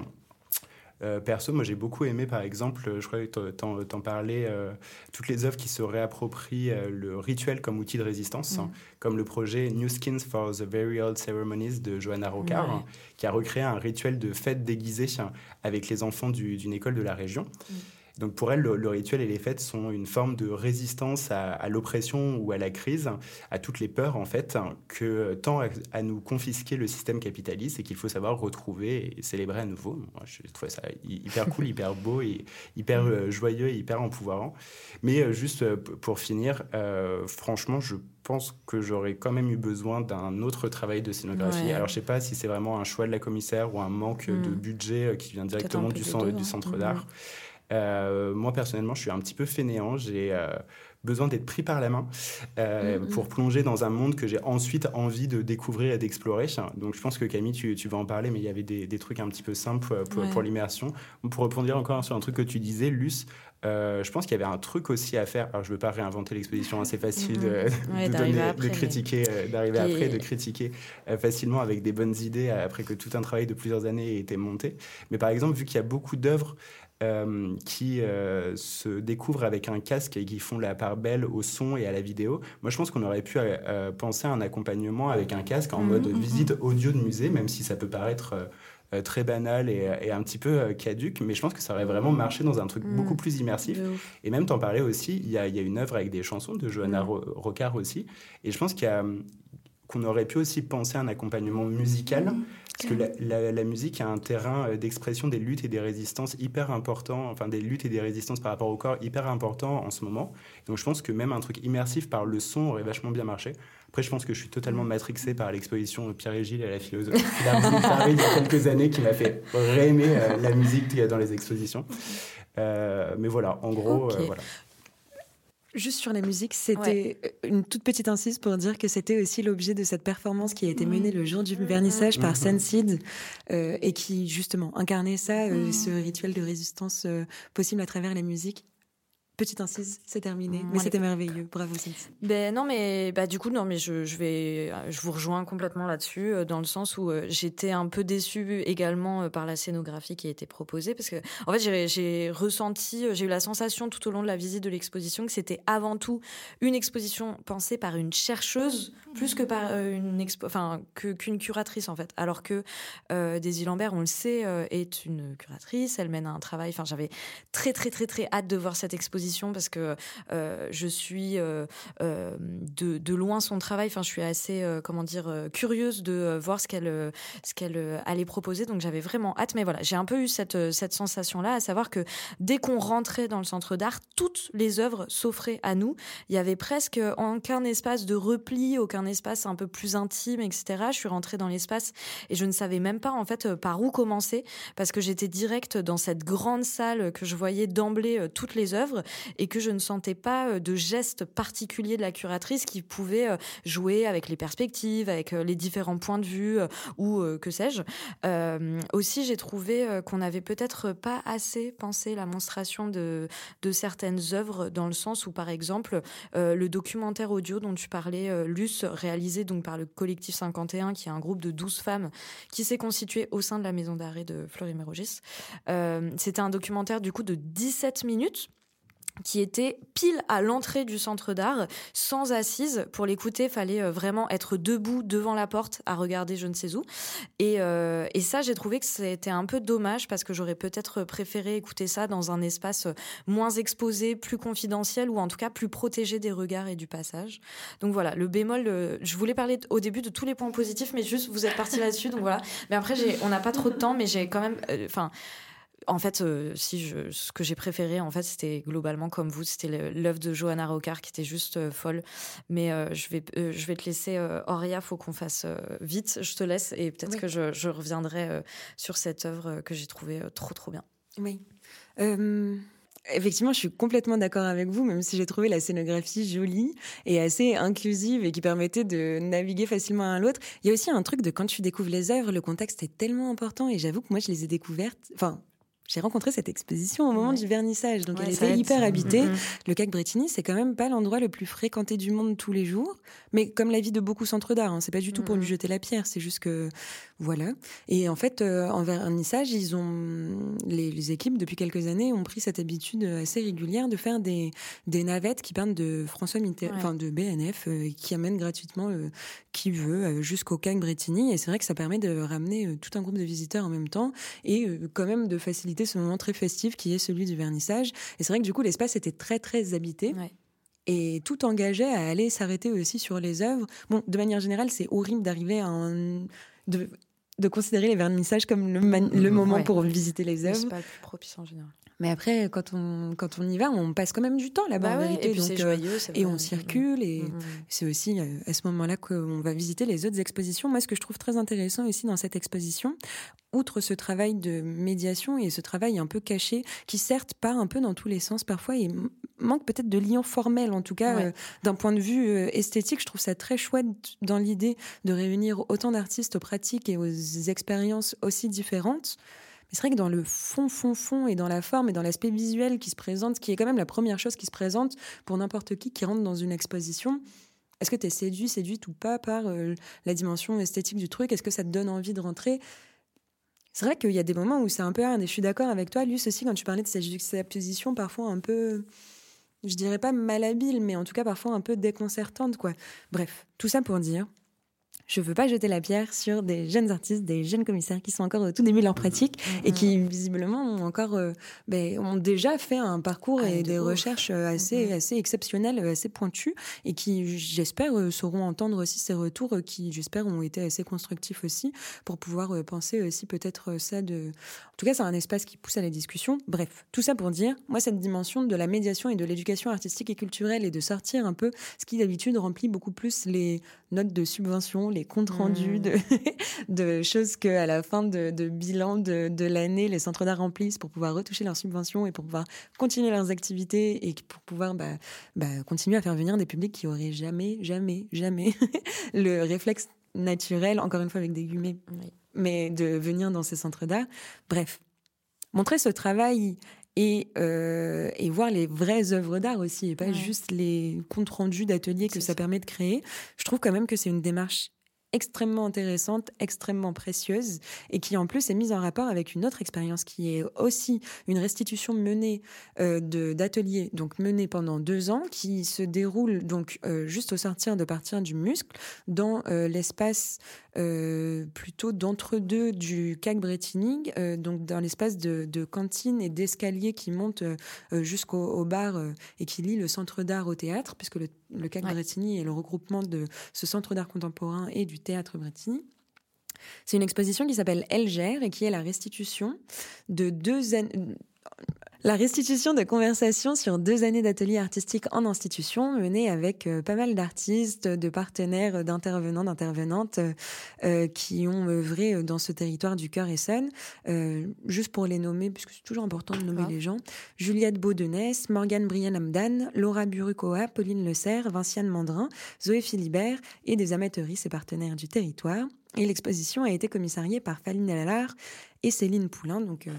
Euh, perso, moi j'ai beaucoup aimé par exemple, je crois que t'en, en parlais, euh, toutes les œuvres qui se réapproprient euh, le rituel comme outil de résistance, mm. comme le projet New Skins for the Very Old Ceremonies de Johanna Rocard, qui a recréé un rituel de fête déguisée avec les enfants d'une école de la région. Mm. Donc pour elle, le, rituel et les fêtes sont une forme de résistance à, l'oppression ou à la crise, à toutes les peurs en fait, que tend à, nous confisquer le système capitaliste et qu'il faut savoir retrouver et célébrer à nouveau. Moi, je trouve ça hyper cool, hyper beau, et hyper euh, joyeux et hyper empouvoirant. Mais euh, juste euh, pour finir, franchement, je pense que j'aurais quand même eu besoin d'un autre travail de scénographie. Alors, je sais pas si c'est vraiment un choix de la commissaire ou un manque de mm. budget qui vient directement du, centre, du centre mm-hmm. d'art. Euh, moi, personnellement, je suis un petit peu fainéant. J'ai euh, besoin d'être pris par la main euh, mm-hmm. pour plonger dans un monde que j'ai ensuite envie de découvrir et d'explorer. Donc, je pense que Camille, tu, vas en parler, mais il y avait des, trucs un petit peu simples pour, l'immersion. Pour répondre encore sur un truc que tu disais, Luce, je pense qu'il y avait un truc aussi à faire. Alors, je ne veux pas réinventer l'exposition, hein, c'est facile de, mm-hmm. critiquer, d'arriver après, de critiquer facilement avec des bonnes idées après que tout un travail de plusieurs années ait été monté. Mais par exemple, vu qu'il y a beaucoup d'œuvres euh, qui euh, se découvrent avec un casque et qui font la part belle au son et à la vidéo. Moi, je pense qu'on aurait pu euh, penser à un accompagnement avec un casque en mode mhm, visite mhm. audio de musée, même si ça peut paraître très banal et, un petit peu caduque, mais je pense que ça aurait vraiment marché dans un truc beaucoup plus immersif. Et même t'en parlais aussi, il y, a, une œuvre avec des chansons de Johanna Rocard aussi, et je pense qu'on aurait pu aussi penser à un accompagnement musical parce que la, musique a un terrain euh, d'expression des luttes et des résistances hyper important, enfin des luttes et des résistances par rapport au corps hyper important en ce moment. Donc je pense que même un truc immersif par le son aurait vachement bien marché. Après, je pense que je suis totalement mm. matrixé par l'exposition Pierre et Gilles et la philosophie il y a quelques années qui m'a fait réaimer euh, la musique qu'il y a dans les expositions. Euh, mais voilà, en gros, voilà. Juste sur la musique, c'était une toute petite incise pour dire que c'était aussi l'objet de cette performance qui a été menée le jour du vernissage par. Sensid euh, et qui justement incarnait ça, euh, ce rituel de résistance euh, possible à travers la musique. Petite incise, c'est terminé. mais c'était merveilleux. Bravo, Cynthia. Ben non, mais bah du coup non, mais je, je vais, je vous rejoins complètement là-dessus, euh, dans le sens où euh, j'étais un peu déçue également euh, par la scénographie qui a été proposée, parce que en fait j'ai ressenti, j'ai eu la sensation tout au long de la visite de l'exposition que c'était avant tout une exposition pensée par une chercheuse plus que par une expo, enfin que qu'une curatrice en fait, alors que Daisy Lambert, on le sait, est une curatrice, elle mène un travail. Enfin, j'avais très très très très hâte de voir cette exposition parce que euh, je suis euh, euh, de, loin son travail. Enfin, je suis assez, comment dire, curieuse de voir ce qu'elle ce qu'elle allait proposer. Donc, j'avais vraiment hâte. Mais voilà, j'ai un peu eu cette, cette sensation-là, à savoir que dès qu'on rentrait dans le centre d'art, toutes les œuvres s'offraient à nous. Il y avait presque aucun espace de repli, aucun espace un peu plus intime, etc. Je suis rentrée dans l'espace et je ne savais même pas en fait par où commencer parce que j'étais direct dans cette grande salle que je voyais d'emblée toutes les œuvres et que je ne sentais pas de gestes particuliers de la curatrice qui pouvait jouer avec les perspectives, avec les différents points de vue ou que sais-je. aussi, j'ai trouvé qu'on n'avait peut-être pas assez pensé la monstration de, certaines œuvres dans le sens où, par exemple, le documentaire audio dont tu parlais, Luce, réalisé donc par le collectif 51, qui est un groupe de 12 femmes qui s'est constitué au sein de la maison d'arrêt de Fleury-Mérogis. Euh, c'était un documentaire du coup de 17 minutes qui était pile à l'entrée du centre d'art, sans assise. Pour l'écouter, fallait euh, vraiment être debout devant la porte à regarder je ne sais où. Et, euh, et ça, j'ai trouvé que c'était un peu dommage parce que j'aurais peut-être préféré écouter ça dans un espace moins exposé, plus confidentiel ou en tout cas plus protégé des regards et du passage. Donc voilà, le bémol, euh, je voulais parler au début de tous les points positifs, mais juste vous êtes parti là-dessus, donc voilà. Mais après, on n'a pas trop de temps, mais j'ai quand même, en fait, euh, si je, ce que j'ai préféré, en fait, c'était globalement comme vous, c'était l'œuvre de Johanna Rocard qui était juste euh, folle. Mais euh, je vais, je vais te laisser, Auria, faut qu'on fasse vite. Je te laisse et peut-être que je, je reviendrai sur cette œuvre que j'ai trouvée trop trop bien. Oui. Effectivement, je suis complètement d'accord avec vous, même si j'ai trouvé la scénographie jolie et assez inclusive et qui permettait de naviguer facilement à l'autre. Il y a aussi un truc de quand tu découvres les œuvres, le contexte est tellement important et j'avoue que moi je les ai découvertes, enfin j'ai rencontré cette exposition au moment du vernissage, donc elle était hyper habitée. Le CAC Bretigny, c'est quand même pas l'endroit le plus fréquenté du monde tous les jours, mais comme la vie de beaucoup centres d'art, hein, c'est pas du tout pour lui jeter la pierre, c'est juste que voilà. Et en fait, euh, en vernissage, ils ont les, équipes depuis quelques années ont pris cette habitude assez régulière de faire des des navettes qui parlent de François Mitterrand, enfin de BNF, euh, qui amènent gratuitement euh, qui veut jusqu'au CAC Bretigny. Et c'est vrai que ça permet de ramener tout un groupe de visiteurs en même temps et quand même de faciliter ce moment très festif qui est celui du vernissage. Et c'est vrai que du coup, l'espace était très, très habité. Et tout engageait à aller s'arrêter aussi sur les œuvres. Bon, de manière générale, c'est horrible d'arriver à un... de, de considérer les vernissages comme le, le moment pour visiter les œuvres. C'est pas le plus propice en général. Mais après, quand on, quand on y va, on passe quand même du temps là-bas, bah Et, donc, euh, joyeux, et on circule. Et mm, mm. c'est aussi euh, à ce moment-là qu'on va visiter les autres expositions. Moi, ce que je trouve très intéressant aussi dans cette exposition, outre ce travail de médiation et ce travail un peu caché, qui certes part un peu dans tous les sens parfois et manque peut-être de lien formel, en tout cas, euh, d'un point de vue esthétique, je trouve ça très chouette dans l'idée de réunir autant d'artistes aux pratiques et aux expériences aussi différentes. C'est vrai que dans le fond, fond, fond, et dans la forme et dans l'aspect visuel qui se présente, qui est quand même la première chose qui se présente pour n'importe qui qui rentre dans une exposition, est-ce que tu es séduit, séduite ou pas par euh, la dimension esthétique du truc? Est-ce que ça te donne envie de rentrer? C'est vrai qu'il y a des moments où c'est un peu hard, et je suis d'accord avec toi, Luce, aussi, quand tu parlais de cette juxtaposition parfois un peu, je dirais pas malhabile, mais en tout cas parfois un peu déconcertante, quoi. Bref, tout ça pour dire je veux pas jeter la pierre sur des jeunes artistes, des jeunes commissaires qui sont encore au tout début de leur pratique et qui visiblement ont encore, euh, ben, ont déjà fait un parcours ah, et des recherches euh, assez, assez exceptionnelles, euh, assez pointues et qui, j'espère, sauront entendre aussi ces retours qui, j'espère, ont été assez constructifs aussi pour pouvoir penser aussi peut-être ça de. En tout cas, c'est un espace qui pousse à la discussion. Bref, tout ça pour dire, moi, cette dimension de la médiation et de l'éducation artistique et culturelle et de sortir un peu ce qui d'habitude remplit beaucoup plus les notes de subvention, les comptes rendus de, mmh. de choses que à la fin de, bilan de, de l'année, les centres d'art remplissent pour pouvoir retoucher leurs subventions et pour pouvoir continuer leurs activités et pour pouvoir bah, bah, continuer à faire venir des publics qui auraient jamais, jamais, jamais le réflexe naturel, encore une fois avec des guillemets, mais de venir dans ces centres d'art. Bref, montrer ce travail et, euh, et voir les vraies œuvres d'art aussi, et pas juste les comptes rendus d'ateliers que ça, ça permet de créer. Je trouve quand même que c'est une démarche extrêmement intéressante, extrêmement précieuse, et qui en plus est mise en rapport avec une autre expérience qui est aussi une restitution menée euh, d'ateliers, donc menée pendant deux ans, qui se déroule donc euh, juste au sortir de partir du muscle, dans euh, l'espace euh, plutôt d'entre-deux du CAC Bretigny, euh, donc dans l'espace de, de, cantine et d'escalier qui monte jusqu'au bar et qui lie le centre d'art au théâtre, puisque le, le CAC Bretigny est le regroupement de ce centre d'art contemporain et du théâtre Bretigny. C'est une exposition qui s'appelle Elger et qui est la restitution de deux La restitution de conversations sur deux années d'ateliers artistiques en institution menée avec euh, pas mal d'artistes, de partenaires, d'intervenants, d'intervenantes euh, euh, qui ont œuvré dans ce territoire du cœur et sonne. juste pour les nommer, puisque c'est toujours important de nommer les gens. Juliette Baudenès, Morgane Brian-Amdan, Laura Burukoa, Pauline Le Serre, Vinciane Mandrin, Zoé Philibert et des amateuristes et partenaires du territoire. Et l'exposition a été commissariée par Faline Allard et Céline Poulain, donc euh,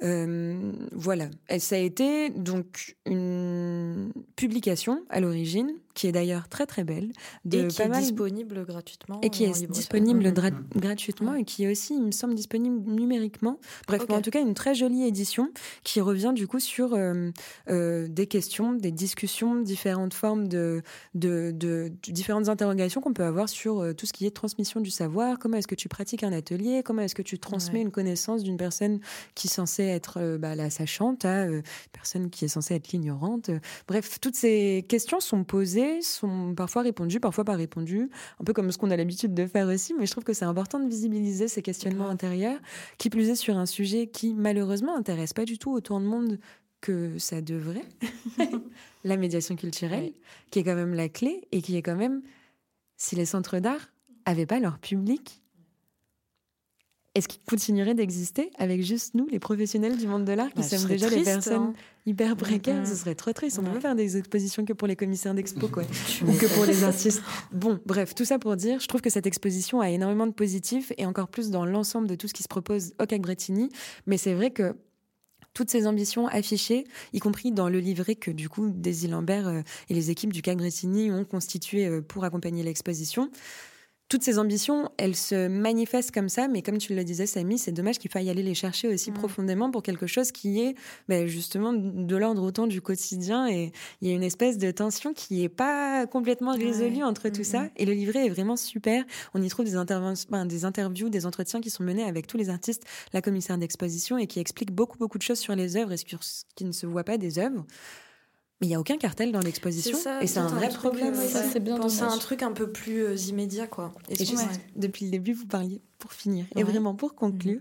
voilà, ça a été donc une publication à l'origine qui est d'ailleurs très très belle. De et qui est disponible gratuitement. Et qui est disponible gratuitement et qui est aussi, il me semble, disponible numériquement. Bref, en tout cas, une très jolie édition qui revient du coup sur euh, euh, des questions, des discussions, différentes formes de, de, de, différentes interrogations qu'on peut avoir sur euh, tout ce qui est transmission du savoir. Comment est-ce que tu pratiques un atelier? Comment est-ce que tu transmets une connaissance d'une personne qui est censée être bah, la sachante à une personne qui est censée être l'ignorante. Bref, toutes ces questions sont posées sont parfois répondus, parfois pas répondus, un peu comme ce qu'on a l'habitude de faire aussi, mais je trouve que c'est important de visibiliser ces questionnements intérieurs, qui plus est sur un sujet qui malheureusement intéresse pas du tout autant de monde que ça devrait, la médiation culturelle, qui est quand même la clé et qui est quand même, si les centres d'art avaient pas leur public, est-ce qu'ils continueraient d'exister avec juste nous, les professionnels du monde de l'art, qui bah, sommes déjà des personnes hein. hyper précaires? Ce serait trop triste. On ne peut pas faire des expositions que pour les commissaires d'expo, quoi. ou que pour les artistes. Bon, bref, tout ça pour dire, je trouve que cette exposition a énormément de positifs et encore plus dans l'ensemble de tout ce qui se propose au CAC Bretigny. Mais c'est vrai que toutes ces ambitions affichées, y compris dans le livret que du coup Daisy Lambert euh, et les équipes du CAC Bretigny ont constitué euh, pour accompagner l'exposition, toutes ces ambitions, elles se manifestent comme ça, mais comme tu le disais, Samy, c'est dommage qu'il faille aller les chercher aussi mm. profondément pour quelque chose qui est ben, justement de l'ordre autant du quotidien. Et il y a une espèce de tension qui n'est pas complètement résolue entre tout ça. Et le livret est vraiment super. On y trouve des, ben, des interviews, des entretiens qui sont menés avec tous les artistes, la commissaire d'exposition, et qui expliquent beaucoup, beaucoup de choses sur les œuvres et sur ce qui ne se voit pas des œuvres. Mais il n'y a aucun cartel dans l'exposition. Et c'est un vrai problème. Euh, ça, c'est bien penser à un truc un peu plus euh, immédiat, quoi. Et, juste, depuis le début, vous parliez pour finir. Et vraiment, pour conclure,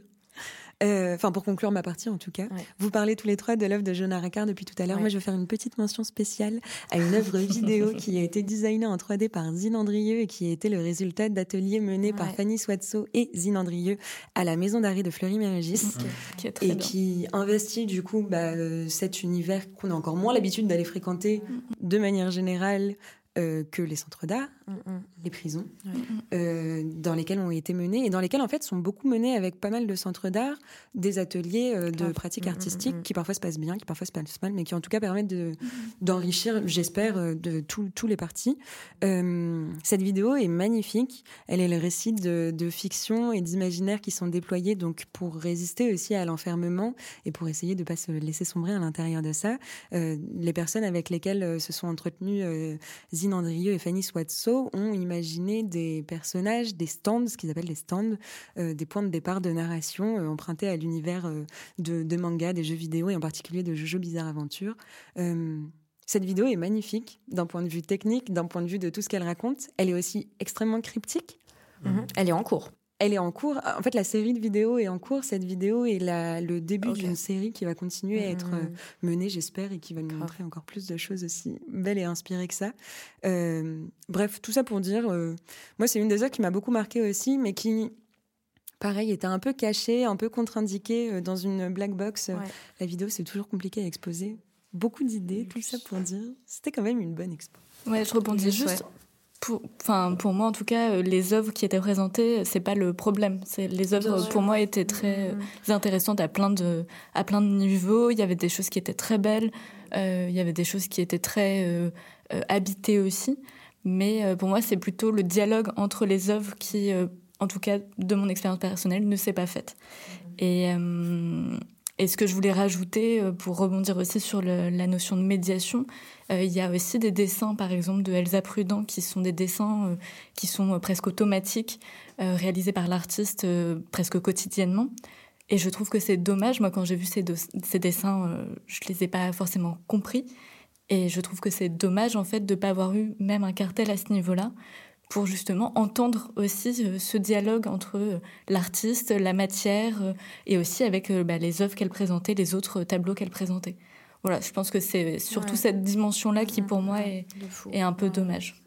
euh, enfin, pour conclure ma partie en tout cas, vous parlez tous les trois de l'œuvre de Jonah Ricard depuis tout à l'heure. Moi, je vais faire une petite mention spéciale à une œuvre vidéo qui a été designée en 3D par Zine Andrieux et qui a été le résultat d'ateliers menés par Fanny Swatso et Zine Andrieux à la maison d'arrêt de Fleury-Mérogis. et qui investit du coup bah, euh, cet univers qu'on a encore moins l'habitude d'aller fréquenter mm. de manière générale euh, que les centres d'art, mm, mm. les prisons, euh, dans lesquels ont été menés et dans lesquels en fait sont beaucoup menés avec pas mal de centres d'art, des ateliers euh, de pratiques mm, artistiques qui parfois se passent bien, qui parfois se passent mal, mais qui en tout cas permettent de, d'enrichir, j'espère, de tous les partis. cette vidéo est magnifique. Elle est le récit de, de fiction et d'imaginaire qui sont déployés donc pour résister aussi à l'enfermement et pour essayer de pas se laisser sombrer à l'intérieur de ça. les personnes avec lesquelles se sont entretenues Andrieux et Fanny Swatso ont imaginé des personnages, des stands, ce qu'ils appellent des stands, euh, des points de départ de narration euh, empruntés à l'univers euh, de, de, manga, des jeux vidéo et en particulier de Jojo Bizarre Aventure. cette vidéo est magnifique d'un point de vue technique, d'un point de vue de tout ce qu'elle raconte. Elle est aussi extrêmement cryptique. Mhm. Elle est en cours. Elle est en cours. En fait, la série de vidéos est en cours. Cette vidéo est la, le début d'une série qui va continuer à être mmh. euh, menée, j'espère, et qui va nous montrer encore plus de choses aussi belles et inspirées que ça. Euh, bref, tout ça pour dire, euh, moi, c'est une des œuvres qui m'a beaucoup marqué aussi, mais qui, pareil, était un peu cachée, un peu contre-indiquée dans une black box. La vidéo, c'est toujours compliqué à exposer. Beaucoup d'idées, tout ça pour dire, c'était quand même une bonne expo. Ouais, je rebondis juste pour, enfin, pour moi, en tout cas, euh, les œuvres qui étaient présentées, c'est pas le problème. C'est les œuvres, pour moi, étaient très mm. intéressantes à plein de, à plein de niveaux. Il y avait des choses qui étaient très belles. Euh, il y avait des choses qui étaient très euh, habitées aussi. Mais pour moi, c'est plutôt le dialogue entre les œuvres qui, en tout cas, de mon expérience personnelle, ne s'est pas faite. Mm. Et et ce que je voulais rajouter, pour rebondir aussi sur la notion de médiation, euh, il y a aussi des dessins, par exemple, de Elsa Prudent, qui sont des dessins euh, qui sont euh, presque automatiques, réalisés par l'artiste presque quotidiennement. Et je trouve que c'est dommage. Moi, quand j'ai vu ces, dessins, je les ai pas forcément compris. Et je trouve que c'est dommage, en fait, de ne pas avoir eu même un cartel à ce niveau-là, pour justement entendre aussi ce dialogue entre l'artiste, la matière et aussi avec bah, les œuvres qu'elle présentait, les autres tableaux qu'elle présentait. Voilà, je pense que c'est surtout cette dimension-là qui pour moi est, est un peu dommage.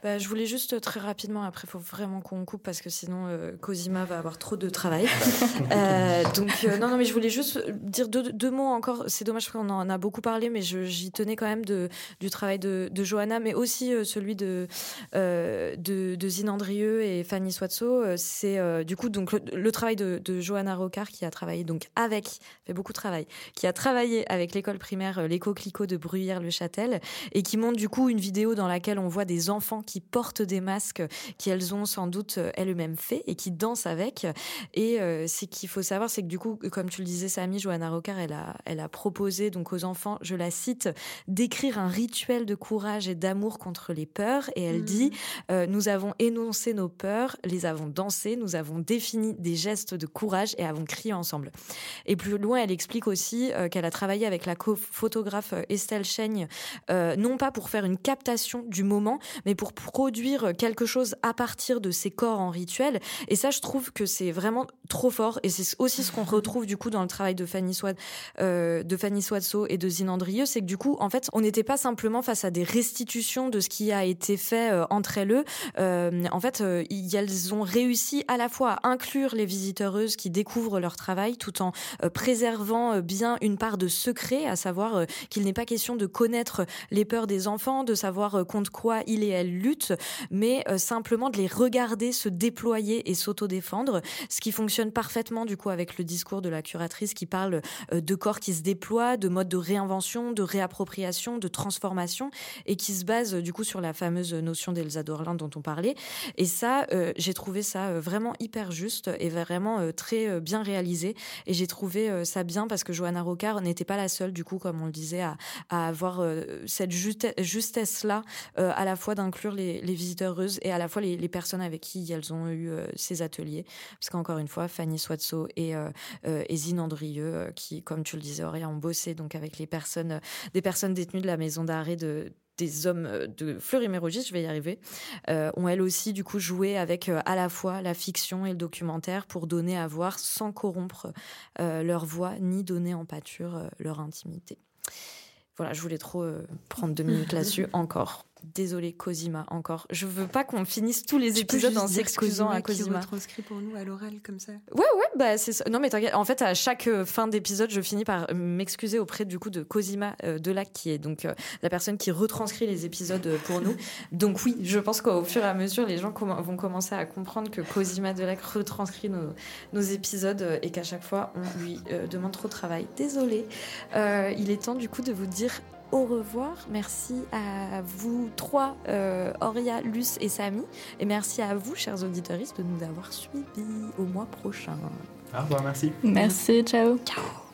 Bah, je voulais juste très rapidement, après il faut vraiment qu'on coupe parce que sinon euh, Cosima va avoir trop de travail. euh, donc euh, non, non, mais je voulais juste dire deux, deux mots encore. C'est dommage qu'on en a beaucoup parlé, mais j'y tenais quand même de, du travail de, de Johanna, mais aussi celui de, de, de Zine Andrieux et Fanny Swatso. C'est du coup donc le, travail de, de, Johanna Rocard qui a travaillé donc avec, fait beaucoup de travail, qui a travaillé avec l'école primaire l'éco Clicot de Bruyères-le-Châtel et qui montre du coup une vidéo dans laquelle on voit des enfants qui portent des masques qu'elles ont sans doute euh, elles-mêmes fait et qui dansent avec. Et euh, ce qu'il faut savoir, c'est que du coup, comme tu le disais, Samy, Johanna Rocard, elle a, elle a proposé donc aux enfants, je la cite, d'écrire un rituel de courage et d'amour contre les peurs. Et elle dit, mmh. euh, nous avons énoncé nos peurs, les avons dansées, nous avons défini des gestes de courage et avons crié ensemble. Et plus loin, elle explique aussi qu'elle a travaillé avec la photographe Estelle Chaigne, non pas pour faire une captation du moment, mais pour produire quelque chose à partir de ces corps en rituel. Et ça, je trouve que c'est vraiment trop fort. Et c'est aussi ce qu'on retrouve du coup dans le travail de Fanny Swad, euh, de Fanny Swadso et de Zinandrieux, c'est que du coup, en fait, on n'était pas simplement face à des restitutions de ce qui a été fait euh, entre elles. Euh, en fait, euh, elles ont réussi à la fois à inclure les visiteuses qui découvrent leur travail, tout en euh, préservant bien une part de secret, à savoir qu'il n'est pas question de connaître les peurs des enfants, de savoir contre quoi il et elle mais simplement de les regarder se déployer et s'auto-défendre, ce qui fonctionne parfaitement du coup avec le discours de la curatrice qui parle euh, de corps qui se déploient, de modes de réinvention, de réappropriation, de transformation et qui se base du coup sur la fameuse notion d'Elsa Dorlin dont on parlait. Et ça, euh, j'ai trouvé ça euh, vraiment hyper juste et vraiment très bien réalisé. Et j'ai trouvé ça bien parce que Johanna Rocard n'était pas la seule du coup, comme on le disait, à, avoir cette justesse-là à la fois d'inclure les, les visiteuses et à la fois les, les, personnes avec qui elles ont eu ces ateliers. Parce qu'encore une fois, Fanny Swatso et, euh, euh Zine Andrieux, euh, qui, comme tu le disais, Auréa, ont bossé donc avec les personnes, euh, des personnes détenues de la maison d'arrêt de des hommes de Fleury-Mérogis, je vais y arriver, ont elles aussi du coup joué avec à la fois la fiction et le documentaire pour donner à voir sans corrompre leur voix ni donner en pâture leur intimité. Voilà, je voulais trop prendre deux minutes là-dessus encore. Désolée, Cosima, encore. Je veux pas qu'on finisse tous les épisodes en s'excusant à Cosima. Qui pour nous à l'oral comme ça. Ouais, ouais, bah c'est ça. Non, mais t'inquiète. En fait, à chaque euh, fin d'épisode, je finis par m'excuser auprès du coup de Cosima euh, Delac, qui est donc euh, la personne qui retranscrit les épisodes euh, pour nous. Donc oui, je pense qu'au fur et à mesure, les gens vont commencer à comprendre que Cosima Delac retranscrit nos, nos épisodes et qu'à chaque fois, on lui demande trop de travail. Désolée. il est temps du coup de vous dire au revoir. Merci à vous trois, euh, Auria, Luce et Samy. Et merci à vous, chers auditeurs, de nous avoir suivis au mois prochain. Au revoir, merci. Merci, ciao. Ciao.